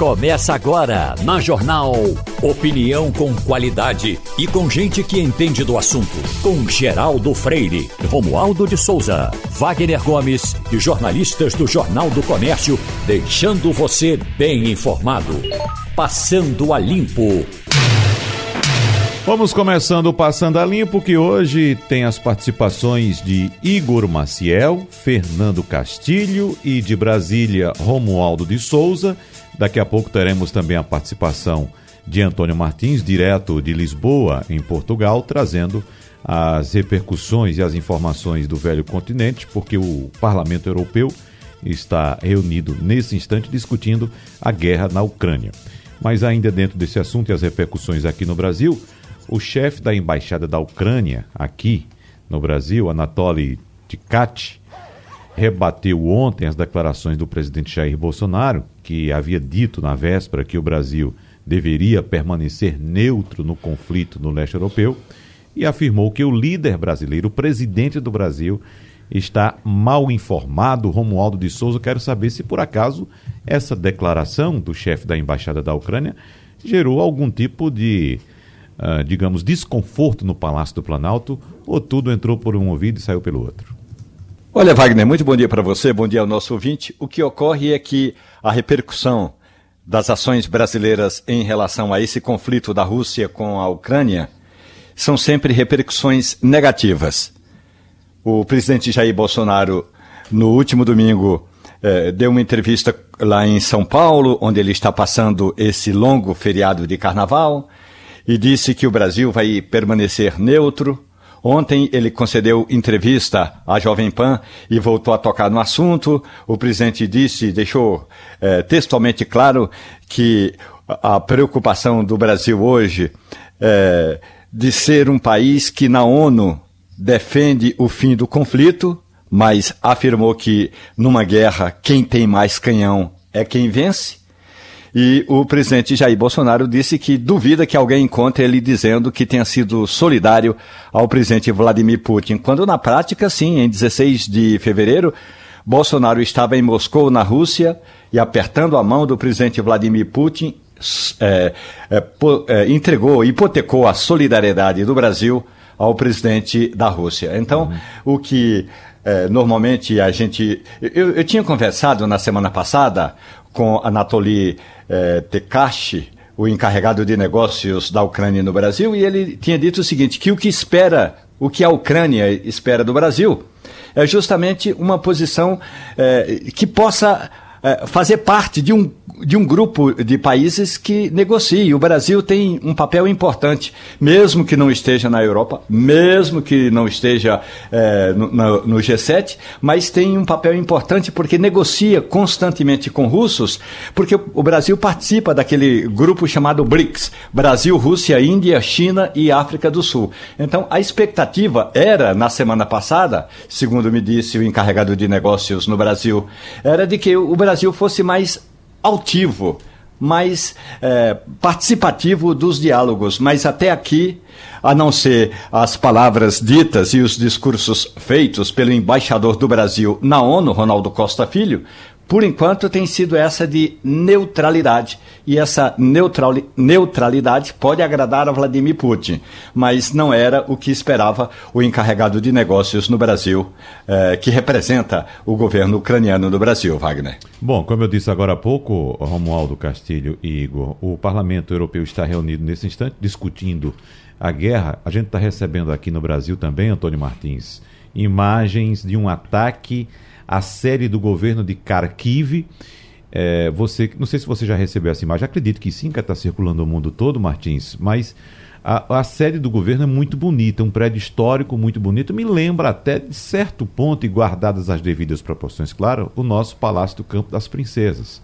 Começa agora na Jornal. Opinião com qualidade e com gente que entende do assunto. Com Geraldo Freire, Romualdo de Souza, Wagner Gomes e jornalistas do Jornal do Comércio, deixando você bem informado. Passando a Limpo. Vamos começando Passando a Limpo, que hoje tem as participações de Igor Maciel, Fernando Castilho e de Brasília, Romualdo de Souza. Daqui a pouco teremos também a participação de Antônio Martins, direto de Lisboa, em Portugal, trazendo as repercussões e as informações do velho continente, porque o Parlamento Europeu está reunido nesse instante discutindo a guerra na Ucrânia. Mas ainda dentro desse assunto e as repercussões aqui no Brasil, o chefe da embaixada da Ucrânia aqui no Brasil, Anatoly Tkach, rebateu ontem as declarações do presidente Jair Bolsonaro, que havia dito na véspera que o Brasil deveria permanecer neutro no conflito no leste europeu, e afirmou que o líder brasileiro, o presidente do Brasil, está mal informado. Romualdo de Souza, quero saber se por acaso essa declaração do chefe da embaixada da Ucrânia gerou algum tipo de, uh, digamos, desconforto no Palácio do Planalto ou tudo entrou por um ouvido e saiu pelo outro. Olha, Wagner, muito bom dia para você, bom dia ao nosso ouvinte. O que ocorre é que a repercussão das ações brasileiras em relação a esse conflito da Rússia com a Ucrânia são sempre repercussões negativas. O presidente Jair Bolsonaro, no último domingo, eh, deu uma entrevista lá em São Paulo, onde ele está passando esse longo feriado de carnaval, e disse que o Brasil vai permanecer neutro, Ontem ele concedeu entrevista à Jovem Pan e voltou a tocar no assunto. O presidente disse, deixou é, textualmente claro que a preocupação do Brasil hoje é de ser um país que na ONU defende o fim do conflito, mas afirmou que numa guerra quem tem mais canhão é quem vence. E o presidente Jair Bolsonaro disse que duvida que alguém encontre ele dizendo que tenha sido solidário ao presidente Vladimir Putin, quando na prática, sim, em 16 de fevereiro, Bolsonaro estava em Moscou, na Rússia, e apertando a mão do presidente Vladimir Putin, é, é, é, entregou, hipotecou a solidariedade do Brasil ao presidente da Rússia. Então, uhum. o que é, normalmente a gente. Eu, eu, tinha conversado na semana passada com Anatoly eh, Tekashi, o encarregado de negócios da Ucrânia no Brasil, e ele tinha dito o seguinte: que o que espera, o que a Ucrânia espera do Brasil, é justamente uma posição eh, que possa fazer parte de um de um grupo de países que negocia. O Brasil tem um papel importante, mesmo que não esteja na Europa, mesmo que não esteja é, no, no, G7, mas tem um papel importante porque negocia constantemente com russos, porque o Brasil participa daquele grupo chamado BRICS Brasil, Rússia, Índia, China e África do Sul. Então, a expectativa era, na semana passada, segundo me disse o encarregado de negócios no Brasil, era de que o Brasil fosse mais altivo, mais é, participativo dos diálogos. Mas até aqui, a não ser as palavras ditas e os discursos feitos pelo embaixador do Brasil na ONU, Ronaldo Costa Filho, por enquanto tem sido essa de neutralidade. E essa neutralidade pode agradar a Vladimir Putin, mas não era o que esperava o encarregado de negócios no Brasil, eh, que representa o governo ucraniano no Brasil, Wagner. Bom, como eu disse agora há pouco, Romualdo Castilho e Igor, o Parlamento Europeu está reunido nesse instante discutindo a guerra. A gente está recebendo aqui no Brasil também, Antônio Martins, imagens de um ataque a série do governo de Kharkiv. É, você, não sei se você já recebeu essa imagem, acredito que sim, que está circulando o mundo todo, Martins, mas a, a sede do governo é muito bonita, um prédio histórico muito bonito, me lembra até de certo ponto, e guardadas as devidas proporções, claro, o nosso Palácio do Campo das Princesas.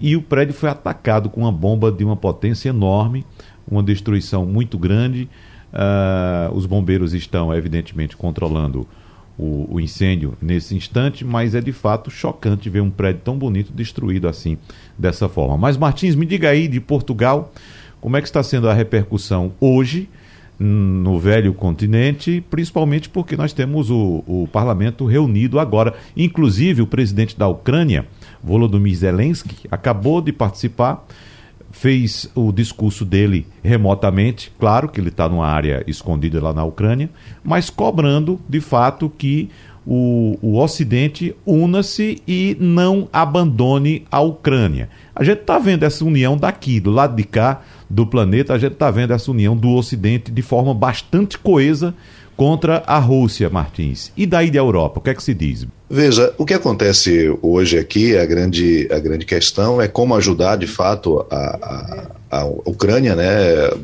E o prédio foi atacado com uma bomba de uma potência enorme, uma destruição muito grande. Uh, os bombeiros estão, evidentemente, controlando o, o, incêndio nesse instante, mas é de fato chocante ver um prédio tão bonito destruído assim, dessa forma. Mas Martins, me diga aí de Portugal, como é que está sendo a repercussão hoje no velho continente, principalmente porque nós temos o, o parlamento reunido agora. Inclusive, o presidente da Ucrânia, Volodymyr Zelensky, acabou de participar, fez o discurso dele remotamente, claro que ele está numa área escondida lá na Ucrânia, mas cobrando de fato que o, o Ocidente una-se e não abandone a Ucrânia. A gente está vendo essa união daqui, do lado de cá do planeta, a gente está vendo essa união do Ocidente de forma bastante coesa contra a Rússia, Martins. E daí da Europa, o que é que se diz? Veja, o que acontece hoje aqui, a grande, a grande questão é como ajudar de fato a, a, a Ucrânia, né?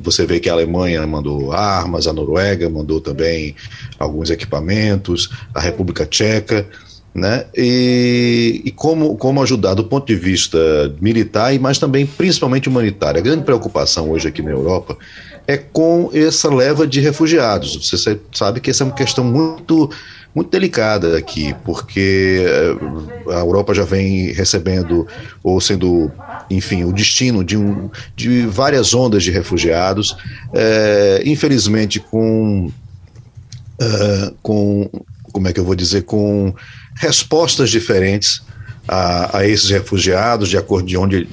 Você vê que a Alemanha mandou armas, a Noruega mandou também alguns equipamentos, a República Tcheca, né? E, e como, como ajudar do ponto de vista militar, mas também principalmente humanitário. A grande preocupação hoje aqui na Europa é com essa leva de refugiados. Você sabe que essa é uma questão muito muito delicada aqui, porque eh, a Europa já vem recebendo ou sendo, enfim, o destino de, um, de várias ondas de refugiados, é, infelizmente com, uh, com, como é que eu vou dizer, com respostas diferentes a, a esses refugiados, de acordo de onde,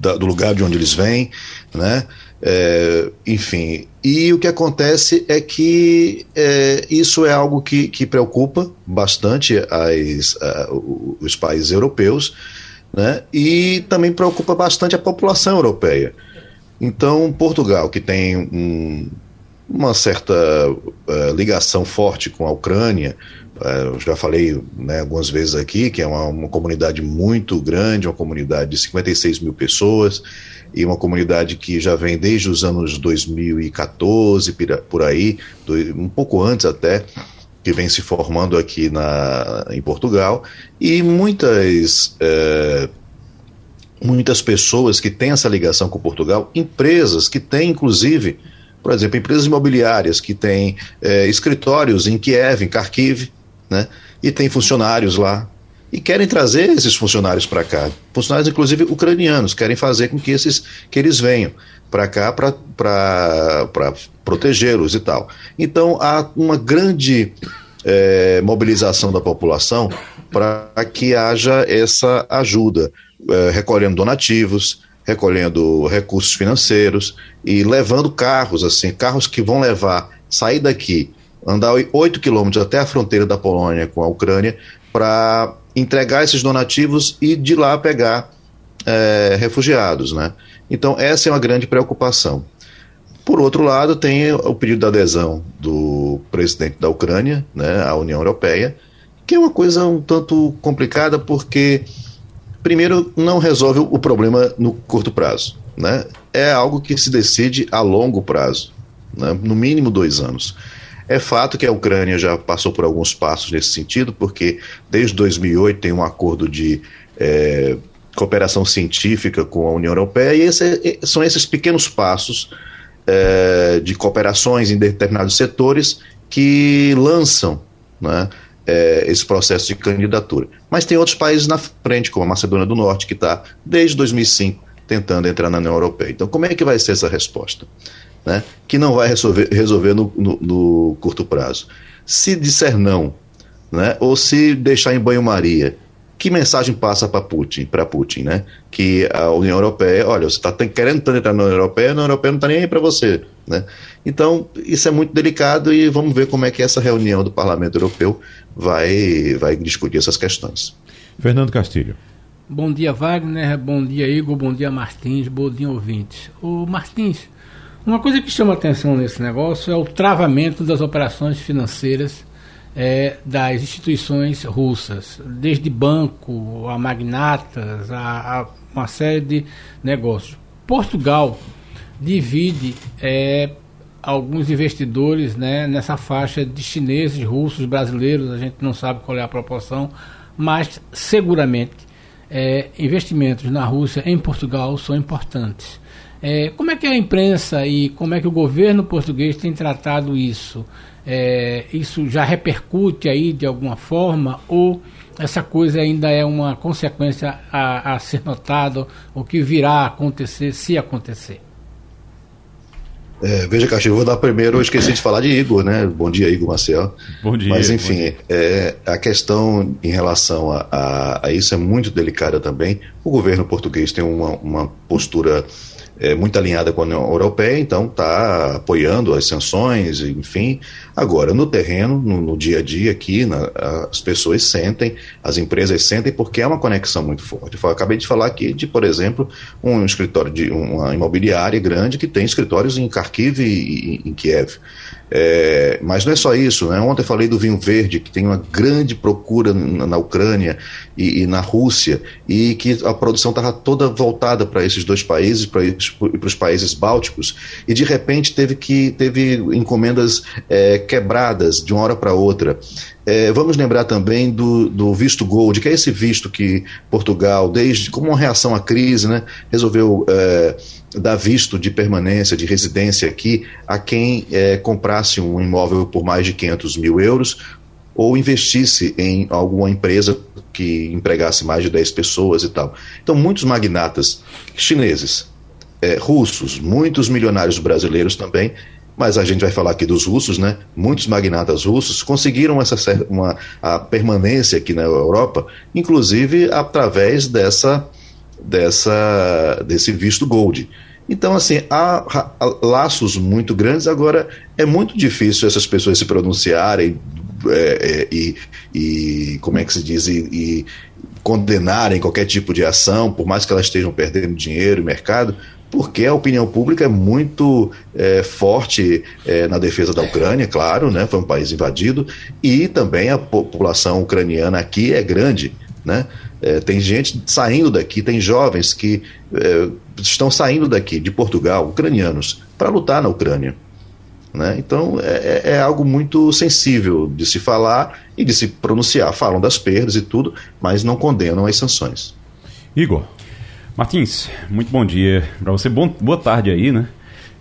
da, do lugar de onde eles vêm, né? É, enfim, e o que acontece é que é, isso é algo que, que preocupa bastante as, os países europeus, né? E também preocupa bastante a população europeia. Então, Portugal, que tem um, uma certa uh, ligação forte com a Ucrânia, uh, já falei né, algumas vezes aqui que é uma, uma comunidade muito grande, uma comunidade de 56 mil pessoas e uma comunidade que já vem desde os anos 2014, por aí, um pouco antes até, que vem se formando aqui na, em Portugal, e muitas, é, muitas pessoas que têm essa ligação com Portugal, empresas que têm, inclusive, por exemplo, empresas imobiliárias que têm é, escritórios em Kiev, em Kharkiv, né, e tem funcionários lá e querem trazer esses funcionários para cá. Funcionários, inclusive, ucranianos, querem fazer com que, esses, que eles venham para cá para protegê-los e tal. Então, há uma grande é, mobilização da população para que haja essa ajuda, é, recolhendo donativos, recolhendo recursos financeiros e levando carros, assim, carros que vão levar, sair daqui, andar 8 quilômetros até a fronteira da Polônia com a Ucrânia, para entregar esses donativos e de lá pegar é, refugiados. Né? Então, essa é uma grande preocupação. Por outro lado, tem o pedido de adesão do presidente da Ucrânia né, à União Europeia, que é uma coisa um tanto complicada, porque, primeiro, não resolve o problema no curto prazo. Né? É algo que se decide a longo prazo, né? no mínimo dois anos. É fato que a Ucrânia já passou por alguns passos nesse sentido, porque desde 2008 tem um acordo de é, cooperação científica com a União Europeia, e esse, são esses pequenos passos é, de cooperações em determinados setores que lançam né, é, esse processo de candidatura. Mas tem outros países na frente, como a Macedônia do Norte, que está desde 2005 tentando entrar na União Europeia. Então, como é que vai ser essa resposta? Né, que não vai resolver, resolver no, no, no curto prazo. Se disser não, né, ou se deixar em banho-maria, que mensagem passa para Putin, para Putin, né? Que a União Europeia, olha, você está querendo entrar na União Europeia, a União Europeia não está nem aí para você, né? Então, isso é muito delicado e vamos ver como é que essa reunião do Parlamento Europeu vai, vai discutir essas questões. Fernando Castilho. Bom dia, Wagner. Bom dia, Igor. Bom dia, Martins. Bom dia, ouvintes. O Martins, uma coisa que chama atenção nesse negócio é o travamento das operações financeiras é, das instituições russas, desde banco a magnatas, a, a uma série de negócios. Portugal divide é, alguns investidores né, nessa faixa de chineses, russos, brasileiros, a gente não sabe qual é a proporção, mas seguramente é, investimentos na Rússia em Portugal são importantes. É, como é que a imprensa e como é que o governo português tem tratado isso? É, isso já repercute aí de alguma forma ou essa coisa ainda é uma consequência a, a ser notado, o que virá a acontecer se acontecer? É, veja, Castilho, vou dar primeiro, eu esqueci de falar de Igor, né? Bom dia, Igor Marcel. Bom dia. Mas, enfim, dia. É, a questão em relação a, a, a, isso é muito delicada também. O governo português tem uma, uma postura é, muito alinhada com a União Europeia, então está apoiando as sanções, enfim. Agora, no terreno, no, no dia a dia aqui, na, as pessoas sentem, as empresas sentem, porque é uma conexão muito forte. Eu acabei de falar aqui de, por exemplo, um escritório de uma imobiliária grande que tem escritórios em Kharkiv e, e em Kiev. É, mas não é só isso, né? Ontem falei do vinho verde, que tem uma grande procura na, na Ucrânia e, e, na Rússia, e que a produção estava toda voltada para esses dois países, para os países bálticos, e de repente teve que teve encomendas é, quebradas de uma hora para outra. É, vamos lembrar também do, do visto gold, que é esse visto que Portugal, desde como uma reação à crise, né, resolveu é, dar visto de permanência, de residência aqui a quem é, comprasse um imóvel por mais de 500 mil euros ou investisse em alguma empresa que empregasse mais de 10 pessoas e tal. Então, muitos magnatas chineses, é, russos, muitos milionários brasileiros também, mas a gente vai falar aqui dos russos, né? Muitos magnatas russos conseguiram essa uma, a permanência aqui na Europa, inclusive através dessa dessa, desse visto gold. Então, assim, há, laços muito grandes. Agora, é muito difícil essas pessoas se pronunciarem é, é, e, e, como é que se diz, e, e, condenarem qualquer tipo de ação, por mais que elas estejam perdendo dinheiro e mercado, porque a opinião pública é muito é, forte é, na defesa da Ucrânia, claro, né? Foi um país invadido, e também a população ucraniana aqui é grande, né? É, tem gente saindo daqui, tem jovens que é, estão saindo daqui, de Portugal, ucranianos, para lutar na Ucrânia. Né? Então é, é, é, algo muito sensível de se falar e de se pronunciar. Falam das perdas e tudo, mas não condenam as sanções. Igor. Martins, muito bom dia para você. Bom, boa tarde aí, né?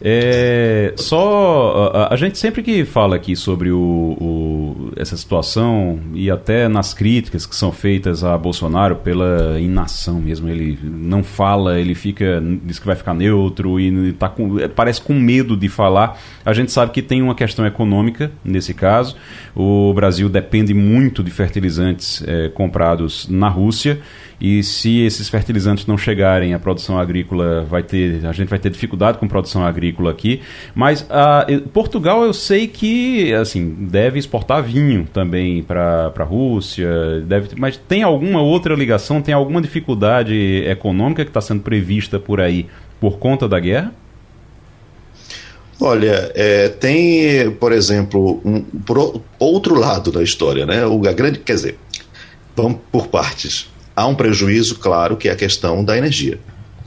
É, só a, a, gente sempre que fala aqui sobre o, o, essa situação e até nas críticas que são feitas a Bolsonaro pela inação mesmo, ele não fala, ele fica diz que vai ficar neutro e tá com, é, parece com medo de falar. A gente sabe que tem uma questão econômica nesse caso. O Brasil depende muito de fertilizantes é, comprados na Rússia e se esses fertilizantes não chegarem, a produção agrícola vai ter, a gente vai ter dificuldade com produção agrícola aqui. Mas uh, Portugal eu sei que assim deve exportar vinho também para a Rússia, deve, mas tem alguma outra ligação, tem alguma dificuldade econômica que está sendo prevista por aí por conta da guerra? Olha, é, tem, por exemplo, um, por outro lado da história, né? O, a grande, quer dizer, vamos por partes há um prejuízo, claro, que é a questão da energia.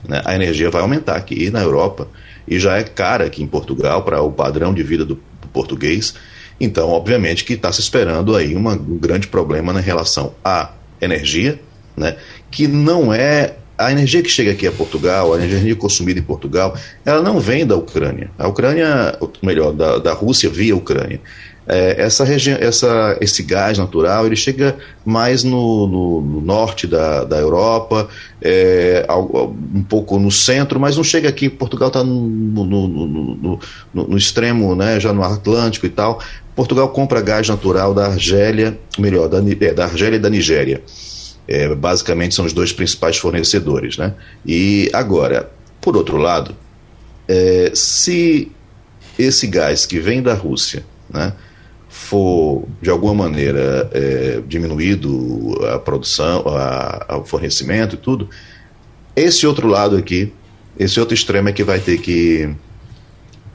Né? A energia vai aumentar aqui na Europa e já é cara aqui em Portugal para o padrão de vida do, português. Então, obviamente que está se esperando aí uma, um grande problema na relação à energia, né? que não é a energia que chega aqui a Portugal, a energia consumida em Portugal, ela não vem da Ucrânia. A Ucrânia, melhor, da, da Rússia via Ucrânia. É, essa região, essa, esse gás natural, ele chega mais no, no, no norte da, da Europa, é, um pouco no centro, mas não chega aqui. Portugal está no, no, extremo, né, já no Atlântico e tal. Portugal compra gás natural da Argélia, melhor, da, é, da Argélia e da Nigéria. É, basicamente são os dois principais fornecedores. Né? E agora, por outro lado, é, se esse gás que vem da Rússia, né, for de alguma maneira é, diminuído a produção, a, o fornecimento e tudo, esse outro lado aqui, esse outro extremo é que vai ter que,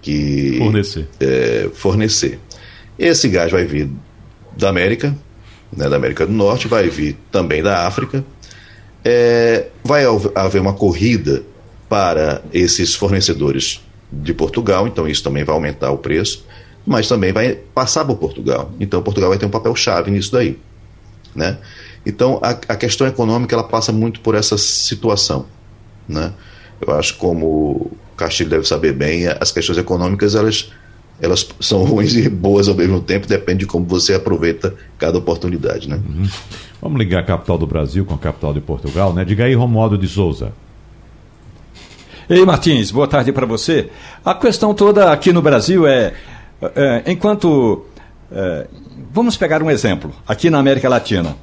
que fornecer. É, fornecer. Esse gás vai vir da América, né, da América do Norte, vai vir também da África. É, vai haver uma corrida para esses fornecedores de Portugal, então isso também vai aumentar o preço mas também vai passar por Portugal. Então Portugal vai ter um papel chave nisso daí, né? Então a, a questão econômica ela passa muito por essa situação, né? Eu acho como o Castilho deve saber bem, as questões econômicas elas elas são ruins e boas ao mesmo tempo, depende de como você aproveita cada oportunidade, né? Uhum. Vamos ligar a capital do Brasil com a capital de Portugal, né? Diga aí, Romualdo de Souza. Ei, Martins, boa tarde para você. A questão toda aqui no Brasil é, é enquanto. É, vamos pegar um exemplo, aqui na América Latina.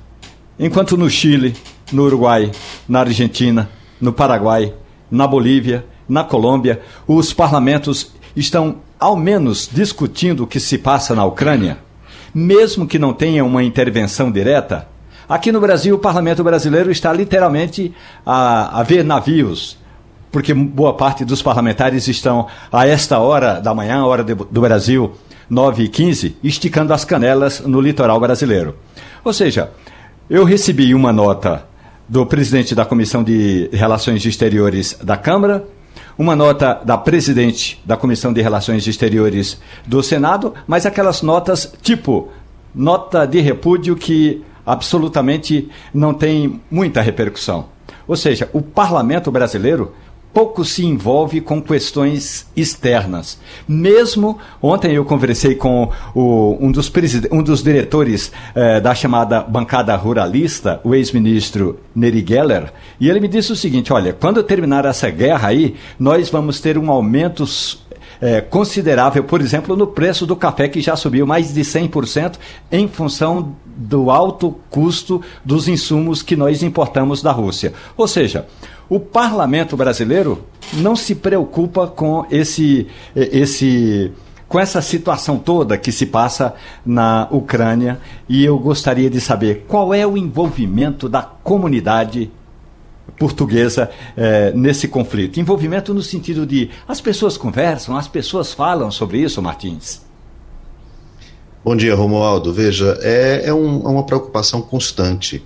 Enquanto no Chile, no Uruguai, na Argentina, no Paraguai, na Bolívia, na Colômbia, os parlamentos estão ao menos discutindo o que se passa na Ucrânia, mesmo que não tenha uma intervenção direta. Aqui no Brasil, o parlamento brasileiro está literalmente a, a ver navios, porque boa parte dos parlamentares estão a esta hora da manhã, hora de, do Brasil, 9 e 15, esticando as canelas no litoral brasileiro. Ou seja, eu recebi uma nota do presidente da Comissão de Relações Exteriores da Câmara, uma nota da presidente da Comissão de Relações Exteriores do Senado, mas aquelas notas tipo nota de repúdio que absolutamente não tem muita repercussão. Ou seja, o parlamento brasileiro pouco se envolve com questões externas. Mesmo ontem eu conversei com o, um, dos um, dos diretores eh, da chamada bancada ruralista, o ex-ministro Neri Geller, e ele me disse o seguinte: olha, quando terminar essa guerra aí, nós vamos ter um aumento é, considerável, por exemplo, no preço do café, que já subiu mais de 100% em função do alto custo dos insumos que nós importamos da Rússia. Ou seja, o parlamento brasileiro não se preocupa com esse, esse com essa situação toda que se passa na Ucrânia e eu gostaria de saber qual é o envolvimento da comunidade portuguesa eh, nesse conflito. Envolvimento no sentido de as pessoas conversam, as pessoas falam sobre isso, Martins. Bom dia, Romualdo. Veja, é, é, um, é uma preocupação constante,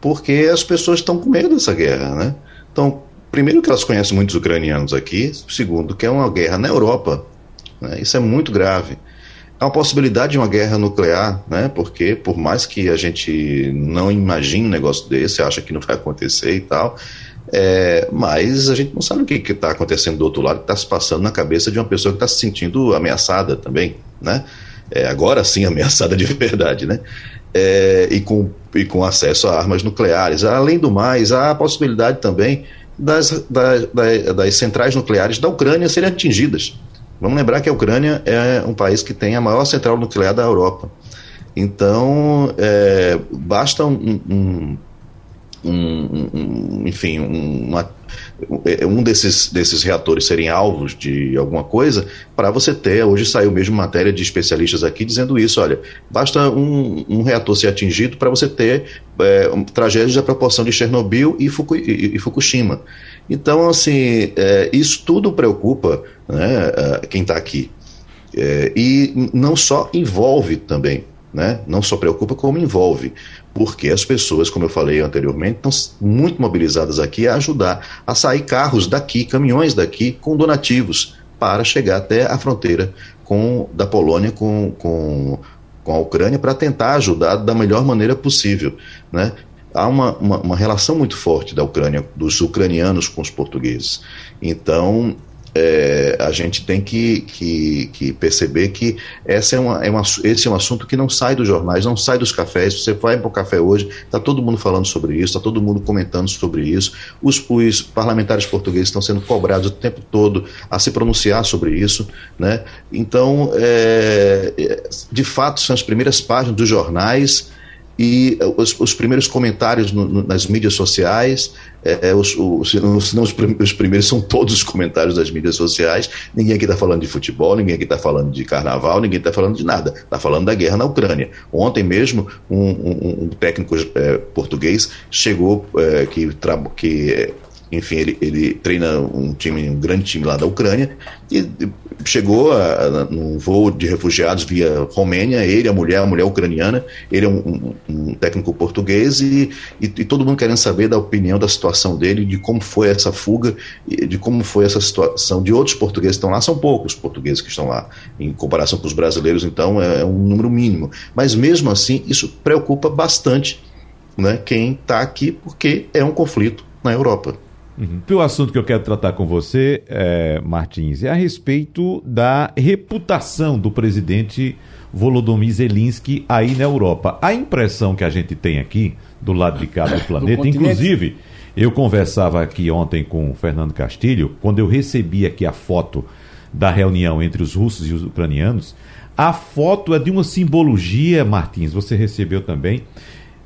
porque as pessoas estão com medo dessa guerra, né? Então, primeiro que elas conhecem muitos ucranianos aqui, segundo que é uma guerra na Europa, né? isso é muito grave. Uma possibilidade de uma guerra nuclear, né? Porque por mais que a gente não imagine um negócio desse, acha que não vai acontecer e tal, é, mas a gente não sabe o que está acontecendo do outro lado, que está se passando na cabeça de uma pessoa que está se sentindo ameaçada também, né? É, agora sim ameaçada de verdade, né? é, e, com, e com acesso a armas nucleares. Além do mais, há a possibilidade também das, das, das centrais nucleares da Ucrânia serem atingidas. Vamos lembrar que a Ucrânia é um país que tem a maior central nuclear da Europa. Então, é, basta um, um, um, um enfim, uma um desses, desses reatores serem alvos de alguma coisa, para você ter, hoje saiu mesmo matéria de especialistas aqui dizendo isso, olha, basta um, um reator ser atingido para você ter é, tragédias da proporção de Chernobyl e, Fuku, e, e Fukushima. Então, assim, é, isso tudo preocupa né, é, quem está aqui. É, e não só envolve também né? Não só preocupa, como envolve. Porque as pessoas, como eu falei anteriormente, estão muito mobilizadas aqui a ajudar a sair carros daqui, caminhões daqui, com donativos, para chegar até a fronteira com, da Polônia com, com, com a Ucrânia, para tentar ajudar da melhor maneira possível. Né? há uma, uma, uma, relação muito forte da Ucrânia, dos ucranianos com os portugueses. Então, é, a gente tem que, que, que, perceber que essa é uma, é uma, esse é um assunto que não sai dos jornais, não sai dos cafés. Você vai para o café hoje, está todo mundo falando sobre isso, está todo mundo comentando sobre isso. Os, os, parlamentares portugueses estão sendo cobrados o tempo todo a se pronunciar sobre isso. Né? Então, é, de fato, são as primeiras páginas dos jornais e os, os primeiros comentários no, no, nas mídias sociais, é, os, os, não, os, primeiros são todos os comentários das mídias sociais. Ninguém aqui está falando de futebol, ninguém aqui está falando de carnaval, ninguém está falando de nada. Está falando da guerra na Ucrânia. Ontem mesmo, um, um, um técnico é, português chegou é, que, que enfim, ele, ele treina um time, um grande time lá da Ucrânia, e chegou a, num voo de refugiados via Romênia, ele, a mulher, a mulher ucraniana, ele é um, um, um técnico português, e, e, e, todo mundo querendo saber da opinião, da situação dele, de como foi essa fuga, de como foi essa situação de outros portugueses que estão lá, são poucos portugueses que estão lá, em comparação com os brasileiros, então é, é um número mínimo. Mas mesmo assim, isso preocupa bastante né, quem está aqui, porque é um conflito na Europa. Uhum. O assunto que eu quero tratar com você, é, Martins, é a respeito da reputação do presidente Volodymyr Zelensky aí na Europa. A impressão que a gente tem aqui, do lado de cá do planeta, do inclusive, Eu conversava aqui ontem com o Fernando Castilho, quando eu recebi aqui a foto da reunião entre os russos e os ucranianos, a foto é de uma simbologia, Martins, você recebeu também,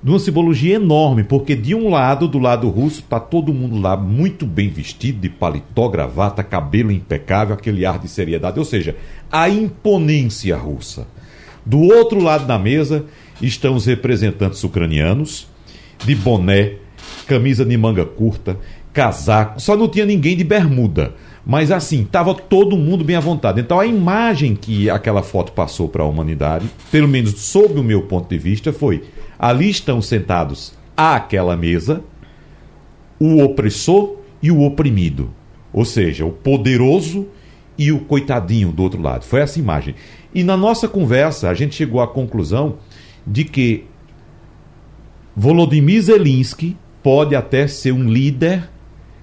de uma simbologia enorme, porque de um lado, do lado russo, está todo mundo lá muito bem vestido, de paletó, gravata, cabelo impecável, aquele ar de seriedade, ou seja, a imponência russa. Do outro lado da mesa estão os representantes ucranianos, de boné, camisa de manga curta, casaco, só não tinha ninguém de bermuda. Mas assim, estava todo mundo bem à vontade. Então a imagem que aquela foto passou para a humanidade, pelo menos sob o meu ponto de vista, foi: ali estão sentados àquela mesa o opressor e o oprimido. Ou seja, o poderoso e o coitadinho do outro lado. Foi essa imagem. E na nossa conversa, a gente chegou à conclusão de que Volodymyr Zelensky pode até ser um líder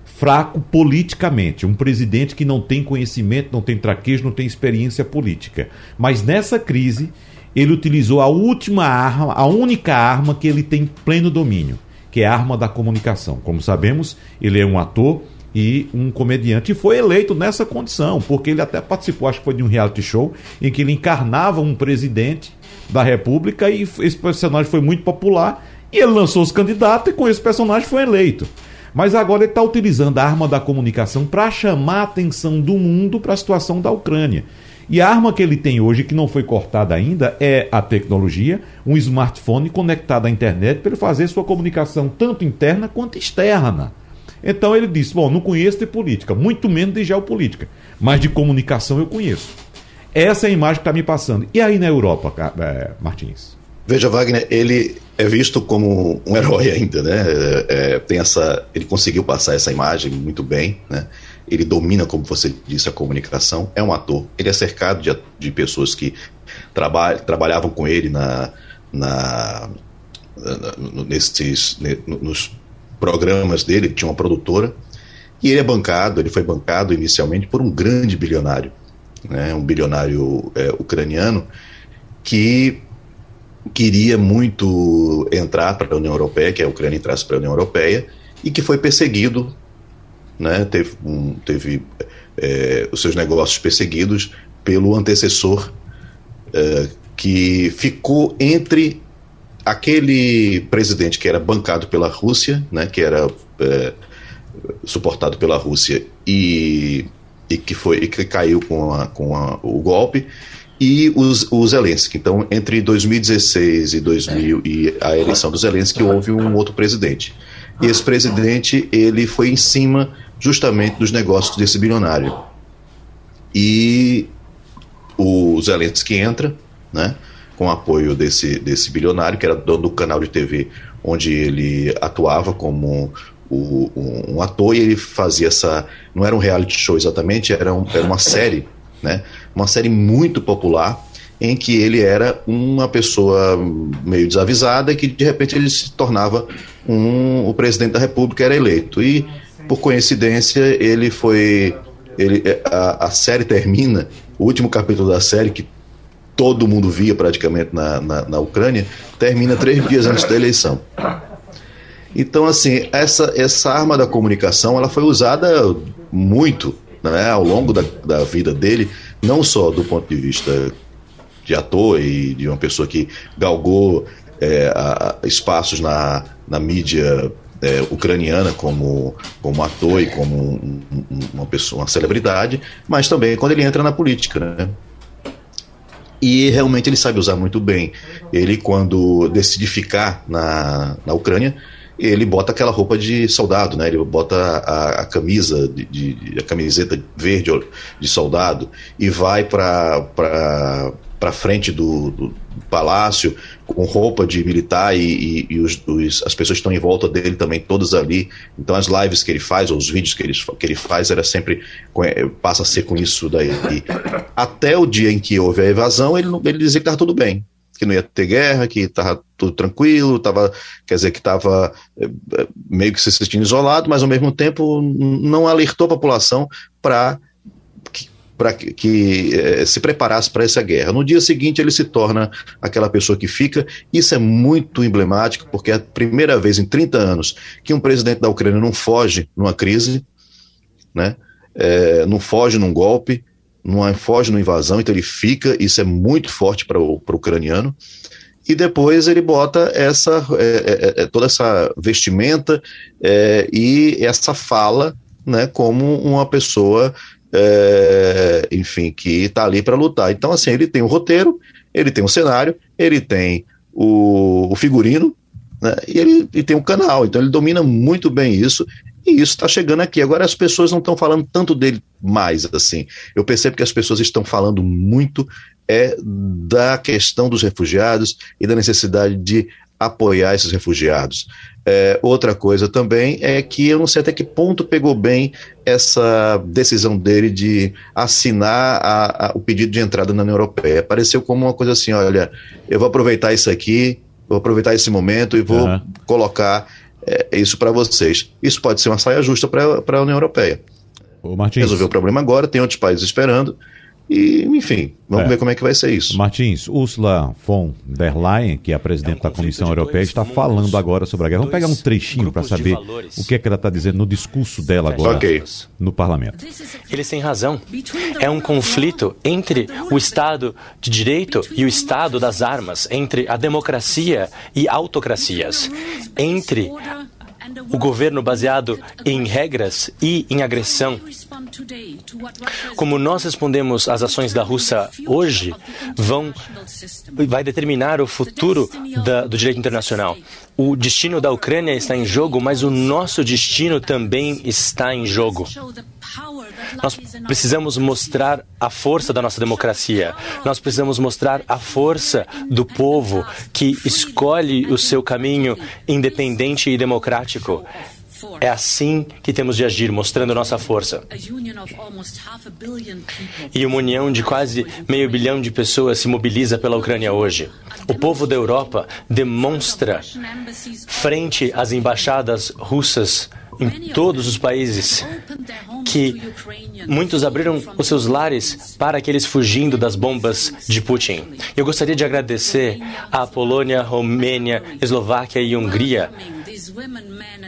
fraco politicamente, um presidente que não tem conhecimento, não tem traquejo, não tem experiência política. Mas nessa crise, ele utilizou a última arma, a única arma que ele tem pleno domínio, que é a arma da comunicação. Como sabemos, ele é um ator e um comediante e foi eleito nessa condição, porque ele até participou, acho que foi de um reality show em que ele encarnava um presidente da República e esse personagem foi muito popular e ele lançou os candidatos e com esse personagem foi eleito. Mas agora ele está utilizando a arma da comunicação para chamar a atenção do mundo para a situação da Ucrânia. E a arma que ele tem hoje, que não foi cortada ainda, é a tecnologia, um smartphone conectado à internet para ele fazer sua comunicação tanto interna quanto externa. Então ele disse: Bom, não conheço de política, muito menos de geopolítica, mas de comunicação eu conheço. Essa é a imagem que está me passando. E aí na Europa, é, Martins? Veja, Wagner, ele é visto como um herói ainda, né? É, é, tem essa, ele conseguiu passar essa imagem muito bem, né? Ele domina, como você disse, a comunicação. É um ator. Ele é cercado de, de pessoas que traba, trabalhavam com ele na, na, na nesses, nos programas dele. Ele tinha uma produtora e ele é bancado. Ele foi bancado inicialmente por um grande bilionário, né? Um bilionário é, ucraniano que queria muito entrar para a União Europeia, que a Ucrânia entrasse para a União Europeia, e que foi perseguido, né, teve, um, teve é, os seus negócios perseguidos pelo antecessor é, que ficou entre aquele presidente que era bancado pela Rússia, né, que era é, suportado pela Rússia e, e que foi e que caiu com, a, com a, o golpe e os, o Zelensky. Então, entre 2016 e, 2000, e a eleição do Zelensky, houve um outro presidente. E esse presidente, ele foi em cima justamente dos negócios desse bilionário. E o Zelensky entra, né, com apoio desse, desse bilionário, que era dono do canal de TV onde ele atuava como o, um, um, ator, e ele fazia essa. Não era um reality show exatamente, era, um, era uma série né? Uma série muito popular em que ele era uma pessoa meio desavisada que de repente ele se tornava um, o presidente da República era eleito. E por coincidência ele foi ele, a, a série termina o último capítulo da série que todo mundo via praticamente na, na, na Ucrânia termina três dias antes da eleição. Então assim essa essa arma da comunicação ela foi usada muito né, ao longo da, da vida dele, não só do ponto de vista de ator e de uma pessoa que galgou é, a, espaços na, na mídia é, ucraniana como, como ator e como um, um, uma pessoa, uma celebridade, mas também quando ele entra na política, né? E realmente ele sabe usar muito bem. Ele, quando decide ficar na, na Ucrânia, ele bota aquela roupa de soldado, né? Ele bota a, a camisa, de, de, a camiseta verde de soldado e vai para para frente do, do, palácio com roupa de militar e, e, e os, os, as pessoas estão em volta dele também todas ali. Então as lives que ele faz, ou os vídeos que ele, que ele faz, era sempre passa a ser com isso daí. Até o dia em que houve a evasão, ele, ele dizia que estava tudo bem que não ia ter guerra, que estava tudo tranquilo, tava, quer dizer, que estava eh, eh, meio que se sentindo isolado, mas ao mesmo tempo não alertou a população para para que, que eh, se preparasse para essa guerra. No dia seguinte, ele se torna aquela pessoa que fica. Isso é muito emblemático, porque é a primeira vez em 30 anos que um presidente da Ucrânia não foge numa crise, né? É, não foge num golpe, não foge numa invasão, então ele fica. Isso é muito forte para o ucraniano e depois ele bota essa é, é, é toda essa vestimenta é, e essa fala né, como uma pessoa é, enfim, que está ali para lutar. Então, assim, ele tem o roteiro, ele tem o cenário, ele tem o, o figurino, né, e ele, ele tem um canal, então ele domina muito bem isso, e isso está chegando aqui. Agora as pessoas não estão falando tanto dele mais, assim. Eu percebo que as pessoas estão falando muito é da questão dos refugiados e da necessidade de apoiar esses refugiados. É, outra coisa também é que eu não sei até que ponto pegou bem essa decisão dele de assinar a, a, o pedido de entrada na União Europeia. Pareceu como uma coisa assim: olha, eu vou aproveitar isso aqui, vou aproveitar esse momento e vou uhum. colocar é, isso para vocês. Isso pode ser uma saia justa para a União Europeia. Resolveu o problema agora, tem outros países esperando. E, enfim, vamos é. ver como é que vai ser isso. Martins, Ursula von der Leyen, que é a presidente é um da Comissão Europeia, está mundos, falando agora sobre a guerra. Vamos pegar um trechinho para saber o que é que ela está dizendo no discurso dela agora okay. no parlamento. Eles têm razão. É um conflito entre o Estado de Direito e o Estado das armas, entre a democracia e autocracias, entre o governo baseado em regras e em agressão. Como nós respondemos às ações da Rússia hoje, vão, vai determinar o futuro da, do direito internacional. O destino da Ucrânia está em jogo, mas o nosso destino também está em jogo. Nós precisamos mostrar a força da nossa democracia. Nós precisamos mostrar a força do povo que escolhe o seu caminho independente e democrático. É assim que temos de agir, mostrando nossa força. E uma união de quase meio bilhão de pessoas se mobiliza pela Ucrânia hoje. O povo da Europa demonstra, frente às embaixadas russas em todos os países, que muitos abriram os seus lares para aqueles fugindo das bombas de Putin. Eu gostaria de agradecer à Polônia, Romênia, Eslováquia e Hungria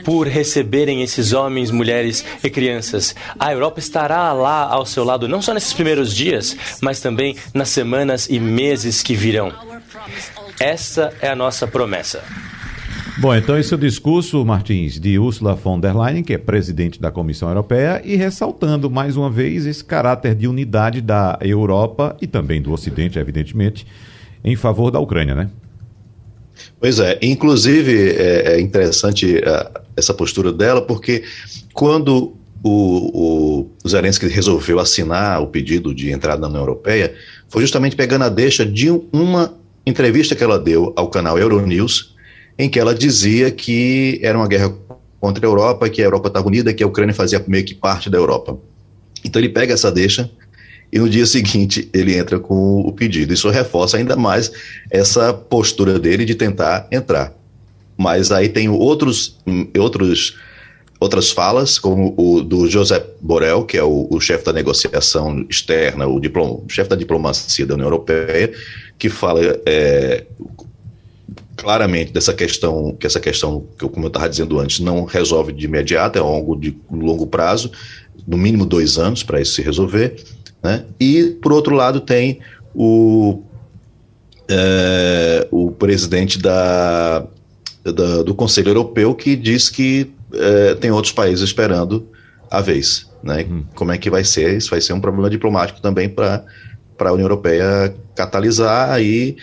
por receberem esses homens, mulheres e crianças. A Europa estará lá ao seu lado, não só nesses primeiros dias, mas também nas semanas e meses que virão. Essa é a nossa promessa. Bom, então esse é o discurso, Martins, de Ursula von der Leyen, que é presidente da Comissão Europeia, e ressaltando mais uma vez esse caráter de unidade da Europa e também do Ocidente, evidentemente, em favor da Ucrânia, né? Pois é, inclusive é, é interessante uh, essa postura dela, porque quando o, o Zelensky resolveu assinar o pedido de entrada na União Europeia, foi justamente pegando a deixa de uma entrevista que ela deu ao canal Euronews, em que ela dizia que era uma guerra contra a Europa, que a Europa estava unida, que a Ucrânia fazia meio que parte da Europa. Então ele pega essa deixa e no dia seguinte ele entra com o pedido. Isso reforça ainda mais essa postura dele de tentar entrar. Mas aí tem outros, outros, outras falas, como o do José Borrell, que é o, o chefe da negociação externa, o, diplom, o chefe da diplomacia da União Europeia, que fala é, claramente dessa questão, que essa questão, que eu, como eu estava dizendo antes, não resolve de imediato, é algo de longo prazo, no mínimo dois anos para isso se resolver. Né? E, por outro lado, tem o, é, o presidente da, da, do Conselho Europeu que diz que é, tem outros países esperando a vez. Né? Hum. Como é que vai ser? Isso vai ser um problema diplomático também para a União Europeia catalisar aí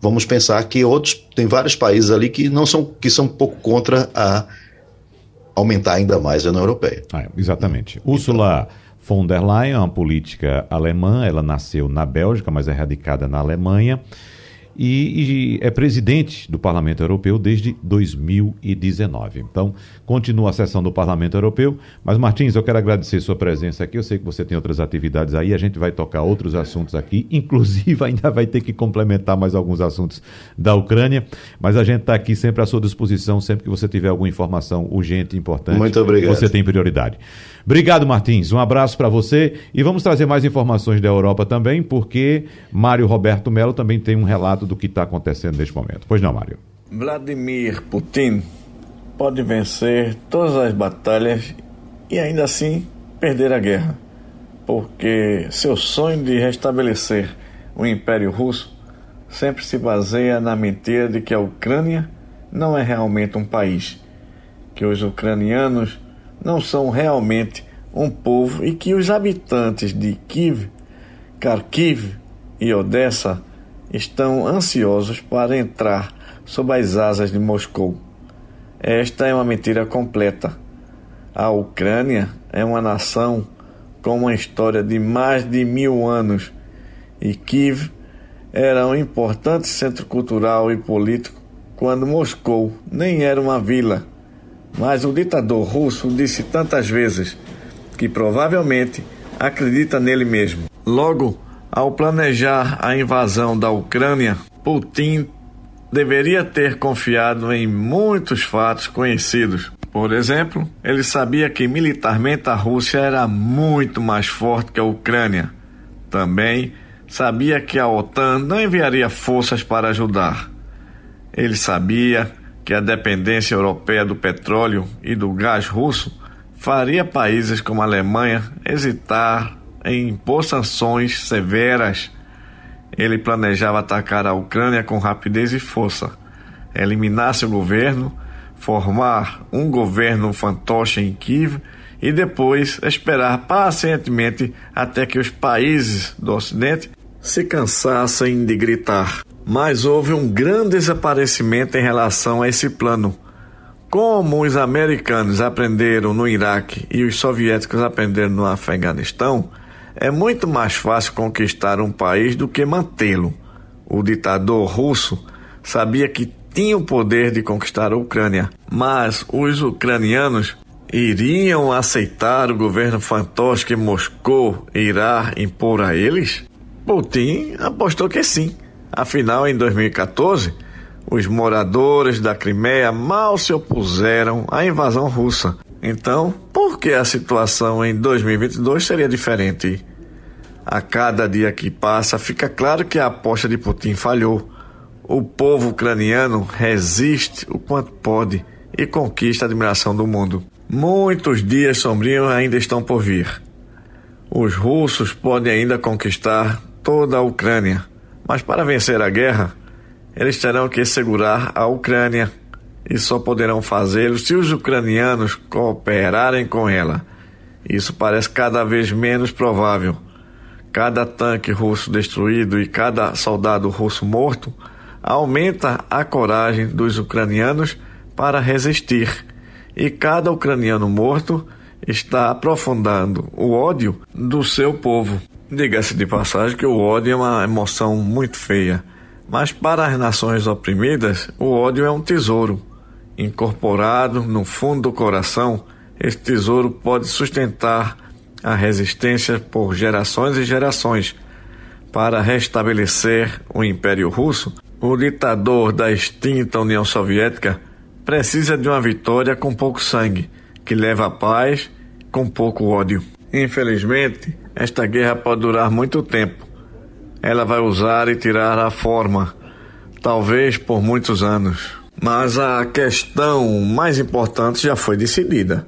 vamos pensar que outros tem vários países ali que não são que são um pouco contra a aumentar ainda mais a União Europeia. Ah, exatamente. Então, Ursula von der Leyen é uma política alemã, ela nasceu na Bélgica, mas é radicada na Alemanha. E, e, é presidente do Parlamento Europeu desde 2019. Então, continua a sessão do Parlamento Europeu. Mas, Martins, eu quero agradecer sua presença aqui. Eu sei que você tem outras atividades aí, a gente vai tocar outros assuntos aqui, inclusive ainda vai ter que complementar mais alguns assuntos da Ucrânia. Mas a gente está aqui sempre à sua disposição, sempre que você tiver alguma informação urgente, importante. Muito obrigado. Você tem prioridade. Obrigado, Martins. Um abraço para você e vamos trazer mais informações da Europa também, porque Mário Roberto Melo também tem um relato do que está acontecendo neste momento. Pois não, Mário? Vladimir Putin pode vencer todas as batalhas e ainda assim perder a guerra, porque seu sonho de restabelecer o Império Russo sempre se baseia na mentira de que a Ucrânia não é realmente um país, que os ucranianos não são realmente um povo e que os habitantes de Kiev, Kharkiv e Odessa estão ansiosos para entrar sob as asas de Moscou. Esta é uma mentira completa. A Ucrânia é uma nação com uma história de mais de mil anos e Kiev era um importante centro cultural e político quando Moscou nem era uma vila. Mas o ditador russo disse tantas vezes que provavelmente acredita nele mesmo. Logo, ao planejar a invasão da Ucrânia, Putin deveria ter confiado em muitos fatos conhecidos. Por exemplo, ele sabia que militarmente a Rússia era muito mais forte que a Ucrânia. Também sabia que a OTAN não enviaria forças para ajudar. Ele sabia que a dependência europeia do petróleo e do gás russo faria países como a Alemanha hesitar em impor sanções severas. Ele planejava atacar a Ucrânia com rapidez e força, eliminar seu governo, formar um governo fantoche em Kiev e depois esperar pacientemente até que os países do Ocidente se cansassem de gritar. Mas houve um grande desaparecimento em relação a esse plano. Como os americanos aprenderam no Iraque e os soviéticos aprenderam no Afeganistão, é muito mais fácil conquistar um país do que mantê-lo. O ditador russo sabia que tinha o poder de conquistar a Ucrânia, mas os ucranianos iriam aceitar o governo fantoche que Moscou irá impor a eles? Putin apostou que sim. Afinal, em 2014, os moradores da Crimeia mal se opuseram à invasão russa. Então, por que a situação em 2022 seria diferente? A cada dia que passa, fica claro que a aposta de Putin falhou. O povo ucraniano resiste o quanto pode e conquista a admiração do mundo. Muitos dias sombrios ainda estão por vir. Os russos podem ainda conquistar toda a Ucrânia. Mas para vencer a guerra, eles terão que segurar a Ucrânia e só poderão fazê-lo se os ucranianos cooperarem com ela. Isso parece cada vez menos provável. Cada tanque russo destruído e cada soldado russo morto aumenta a coragem dos ucranianos para resistir, e cada ucraniano morto está aprofundando o ódio do seu povo. Diga-se de passagem que o ódio é uma emoção muito feia, mas para as nações oprimidas, o ódio é um tesouro. Incorporado no fundo do coração, esse tesouro pode sustentar a resistência por gerações e gerações. Para restabelecer o Império Russo, o ditador da extinta União Soviética precisa de uma vitória com pouco sangue, que leva a paz com pouco ódio. Infelizmente, esta guerra pode durar muito tempo. Ela vai usar e tirar a forma, talvez por muitos anos. Mas a questão mais importante já foi decidida.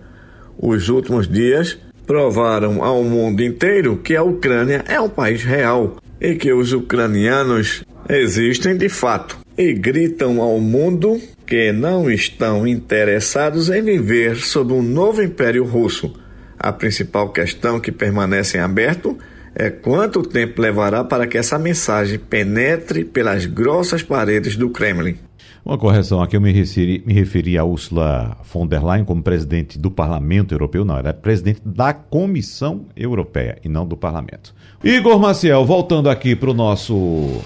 Os últimos dias provaram ao mundo inteiro que a Ucrânia é um país real e que os ucranianos existem de fato e gritam ao mundo que não estão interessados em viver sob um novo império russo a principal questão que permanece em aberto é quanto tempo levará para que essa mensagem penetre pelas grossas paredes do Kremlin. Uma correção aqui, eu me referi, me referi a Ursula von der Leyen como presidente do Parlamento Europeu, não, era é presidente da Comissão Europeia e não do Parlamento. Igor Maciel, voltando aqui para o nosso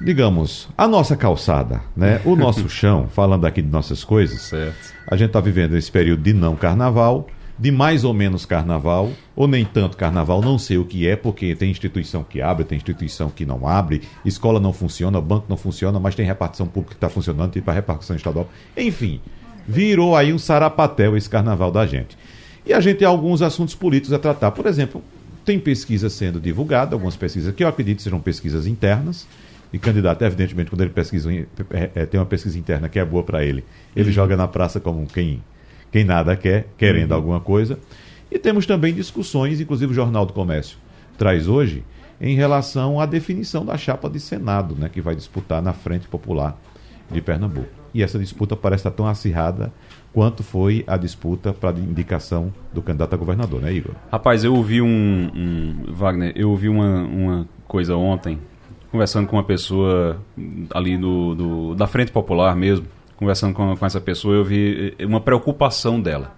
digamos, a nossa calçada, né? O nosso chão, falando aqui de nossas coisas. Certo. A gente está vivendo esse período de não carnaval, de mais ou menos carnaval, ou nem tanto carnaval, não sei o que é, porque tem instituição que abre, tem instituição que não abre, escola não funciona, banco não funciona, mas tem repartição pública que está funcionando, tem para repartição estadual. Enfim, virou aí um sarapatel esse carnaval da gente. E a gente tem alguns assuntos políticos a tratar. Por exemplo, tem pesquisa sendo divulgada, algumas pesquisas que eu acredito sejam pesquisas internas, e candidato, evidentemente, quando ele pesquisa, é, é, tem uma pesquisa interna que é boa para ele, ele uhum. joga na praça como quem, quem nada quer, querendo uhum. alguma coisa. E temos também discussões, inclusive o Jornal do Comércio traz hoje, em relação à definição da chapa de Senado, né, que vai disputar na Frente Popular de Pernambuco. E essa disputa parece estar tão acirrada quanto foi a disputa para a indicação do candidato a governador, né, Igor? Rapaz, eu ouvi um, um Wagner, eu ouvi uma, uma coisa ontem conversando com uma pessoa ali do, do da Frente Popular mesmo, conversando com, com essa pessoa, eu vi eh, uma preocupação dela.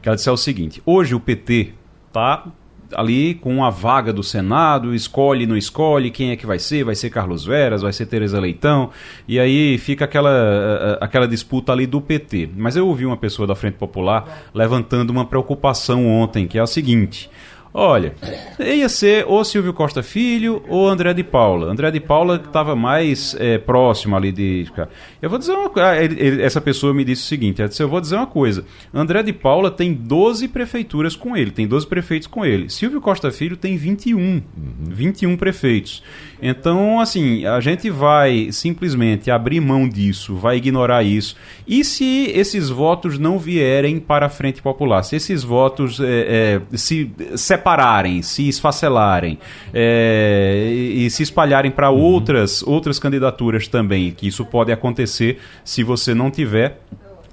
Que ela disse é o seguinte: hoje o PT tá ali com a vaga do Senado, escolhe, não escolhe, quem é que vai ser, vai ser Carlos Veras, vai ser Tereza Leitão, e aí fica aquela, eh, eh, aquela disputa ali do PT. Mas eu ouvi uma pessoa da Frente Popular levantando uma preocupação ontem, que é a seguinte: Olha, ia ser ou Silvio Costa Filho ou André de Paula. André de Paula estava mais é, próximo ali de. Eu vou dizer uma coisa. Ah, essa pessoa me disse o seguinte: disse, eu vou dizer uma coisa. André de Paula tem 12 prefeituras com ele, tem 12 prefeitos com ele. Silvio Costa Filho tem 21. Uhum. 21 prefeitos. Então, assim, a gente vai simplesmente abrir mão disso, vai ignorar isso. E se esses votos não vierem para a Frente Popular? Se esses votos é, é, se separarem, se esfacelarem é, e se espalharem para uhum. outras, outras candidaturas também, que isso pode acontecer se você não tiver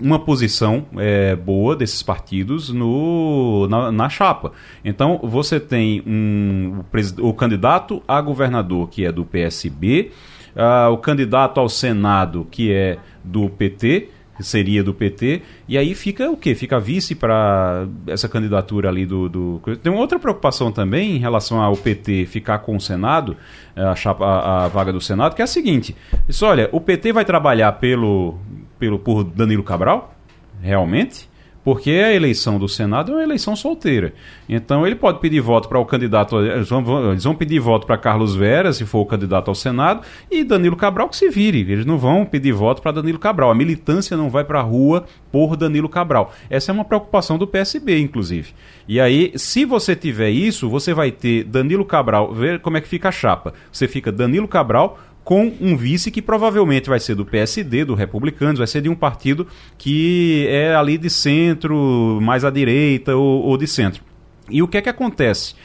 uma posição é, boa desses partidos no, na, na, chapa. Então, você tem um, o, o, candidato a governador, que é do PSB, uh, ah, o candidato ao Senado, que é do PT, seria do PT, e aí fica o quê? Fica vice para essa candidatura ali do, do, Tem uma outra preocupação também em relação ao PT ficar com o Senado, a, chapa, a, a vaga do Senado, que é a seguinte: isso, olha, o PT vai trabalhar pelo, pelo, por Danilo Cabral, realmente, porque a eleição do Senado é uma eleição solteira. Então ele pode pedir voto para o candidato, eles vão, eles vão pedir voto para Carlos Vera, se for o candidato ao Senado, e Danilo Cabral que se vire. Eles não vão pedir voto para Danilo Cabral. A militância não vai para a rua por Danilo Cabral. Essa é uma preocupação do PSB, inclusive. E aí, se você tiver isso, você vai ter Danilo Cabral, ver como é que fica a chapa. Você fica Danilo Cabral com um vice que provavelmente vai ser do PSD, do Republicanos, vai ser de um partido que é ali de centro, mais à direita ou, ou de centro. E o que é que acontece?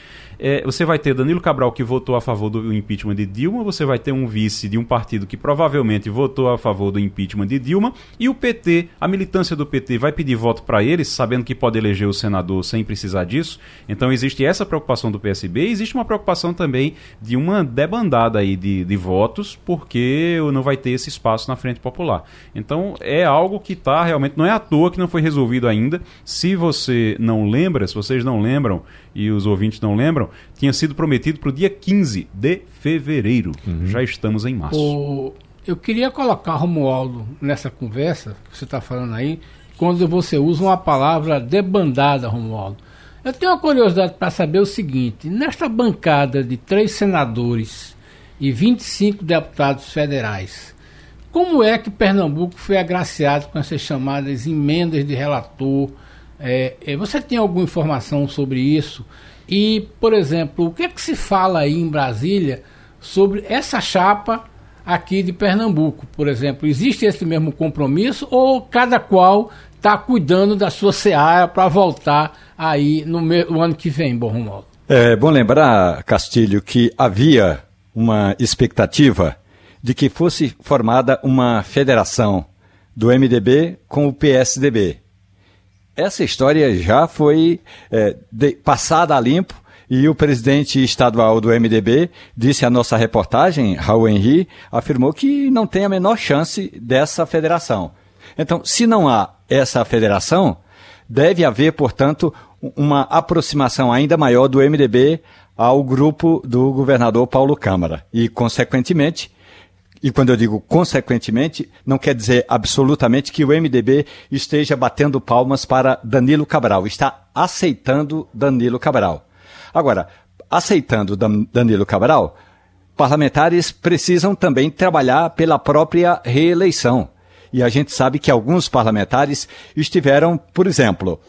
É, você vai ter Danilo Cabral que votou a favor do impeachment de Dilma, você vai ter um vice de um partido que provavelmente votou a favor do impeachment de Dilma, e o PT, a militância do PT vai pedir voto para eles, sabendo que pode eleger o senador sem precisar disso. Então existe essa preocupação do PSB, e existe uma preocupação também de uma debandada aí de, de votos, porque não vai ter esse espaço na frente popular. Então é algo que está realmente, não é à toa que não foi resolvido ainda. Se você não lembra, se vocês não lembram, e os ouvintes não lembram, tinha sido prometido para o dia 15 de fevereiro. Uhum. Já estamos em março. O... Eu queria colocar, Romualdo, nessa conversa que você está falando aí, quando você usa uma palavra debandada, Romualdo. Eu tenho uma curiosidade para saber o seguinte: nesta bancada de três senadores e 25 deputados federais, como é que Pernambuco foi agraciado com essas chamadas emendas de relator? É, é, você tem alguma informação sobre isso? E, por exemplo, o que é que se fala aí em Brasília sobre essa chapa aqui de Pernambuco, por exemplo? Existe esse mesmo compromisso ou cada qual está cuidando da sua seara para voltar aí no, no, ano que vem, bom? É bom lembrar, Castilho, que havia uma expectativa de que fosse formada uma federação do MDB com o PSDB. Essa história já foi é, de, passada a limpo e o presidente estadual do MDB disse à nossa reportagem, Raul Henry, afirmou que não tem a menor chance dessa federação. Então, se não há essa federação, deve haver, portanto, uma aproximação ainda maior do MDB ao grupo do governador Paulo Câmara. E, consequentemente, e quando eu digo consequentemente, não quer dizer absolutamente que o MDB esteja batendo palmas para Danilo Cabral, está aceitando Danilo Cabral. Agora, aceitando Danilo Cabral, parlamentares precisam também trabalhar pela própria reeleição. E a gente sabe que alguns parlamentares estiveram, por exemplo,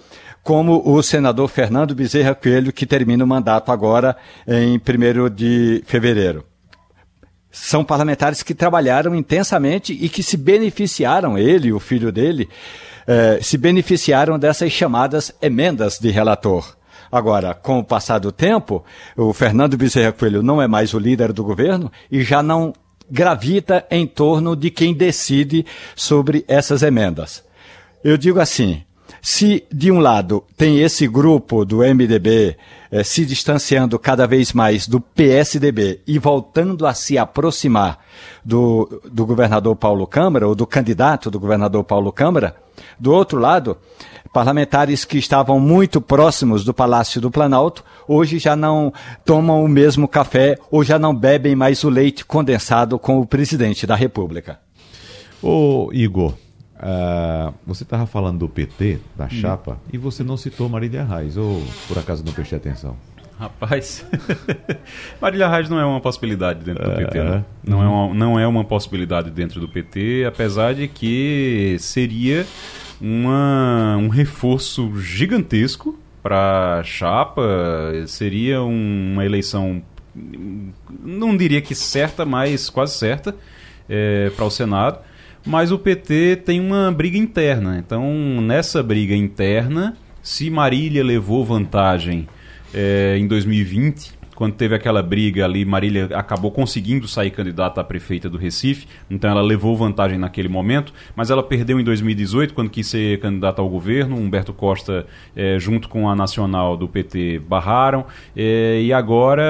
como o senador Fernando Bezerra Coelho, que termina o mandato agora em 1 de fevereiro. São parlamentares que trabalharam intensamente e que se beneficiaram, ele e o filho dele, eh, se beneficiaram dessas chamadas emendas de relator. Agora, com o passar do tempo, o Fernando Bezerra Coelho não é mais o líder do governo e já não gravita em torno de quem decide sobre essas emendas. Eu digo assim, se, de um lado, tem esse grupo do MDB eh, se distanciando cada vez mais do PSDB e voltando a se aproximar do, do governador Paulo Câmara, ou do candidato do governador Paulo Câmara, do outro lado, parlamentares que estavam muito próximos do Palácio do Planalto, hoje já não tomam o mesmo café ou já não bebem mais o leite condensado com o presidente da República. Ô, Igor, Uh, você estava falando do PT, da hum. chapa, hum. e você não citou Marília Reis, ou por acaso não prestei atenção? Rapaz, Marília Reis não é uma possibilidade dentro do PT, não. Não, é uma, não é uma possibilidade dentro do PT, apesar de que seria uma, um reforço gigantesco para a chapa, seria uma eleição, não diria que certa, mas quase certa, é, para o Senado mas o PT tem uma briga interna. Então, nessa briga interna, se Marília levou vantagem é, em 2020, quando teve aquela briga ali, Marília acabou conseguindo sair candidata a prefeita do Recife, então ela levou vantagem naquele momento, mas ela perdeu em 2018, quando quis ser candidata ao governo. Humberto Costa, é, junto com a Nacional do PT, barraram. É, e agora,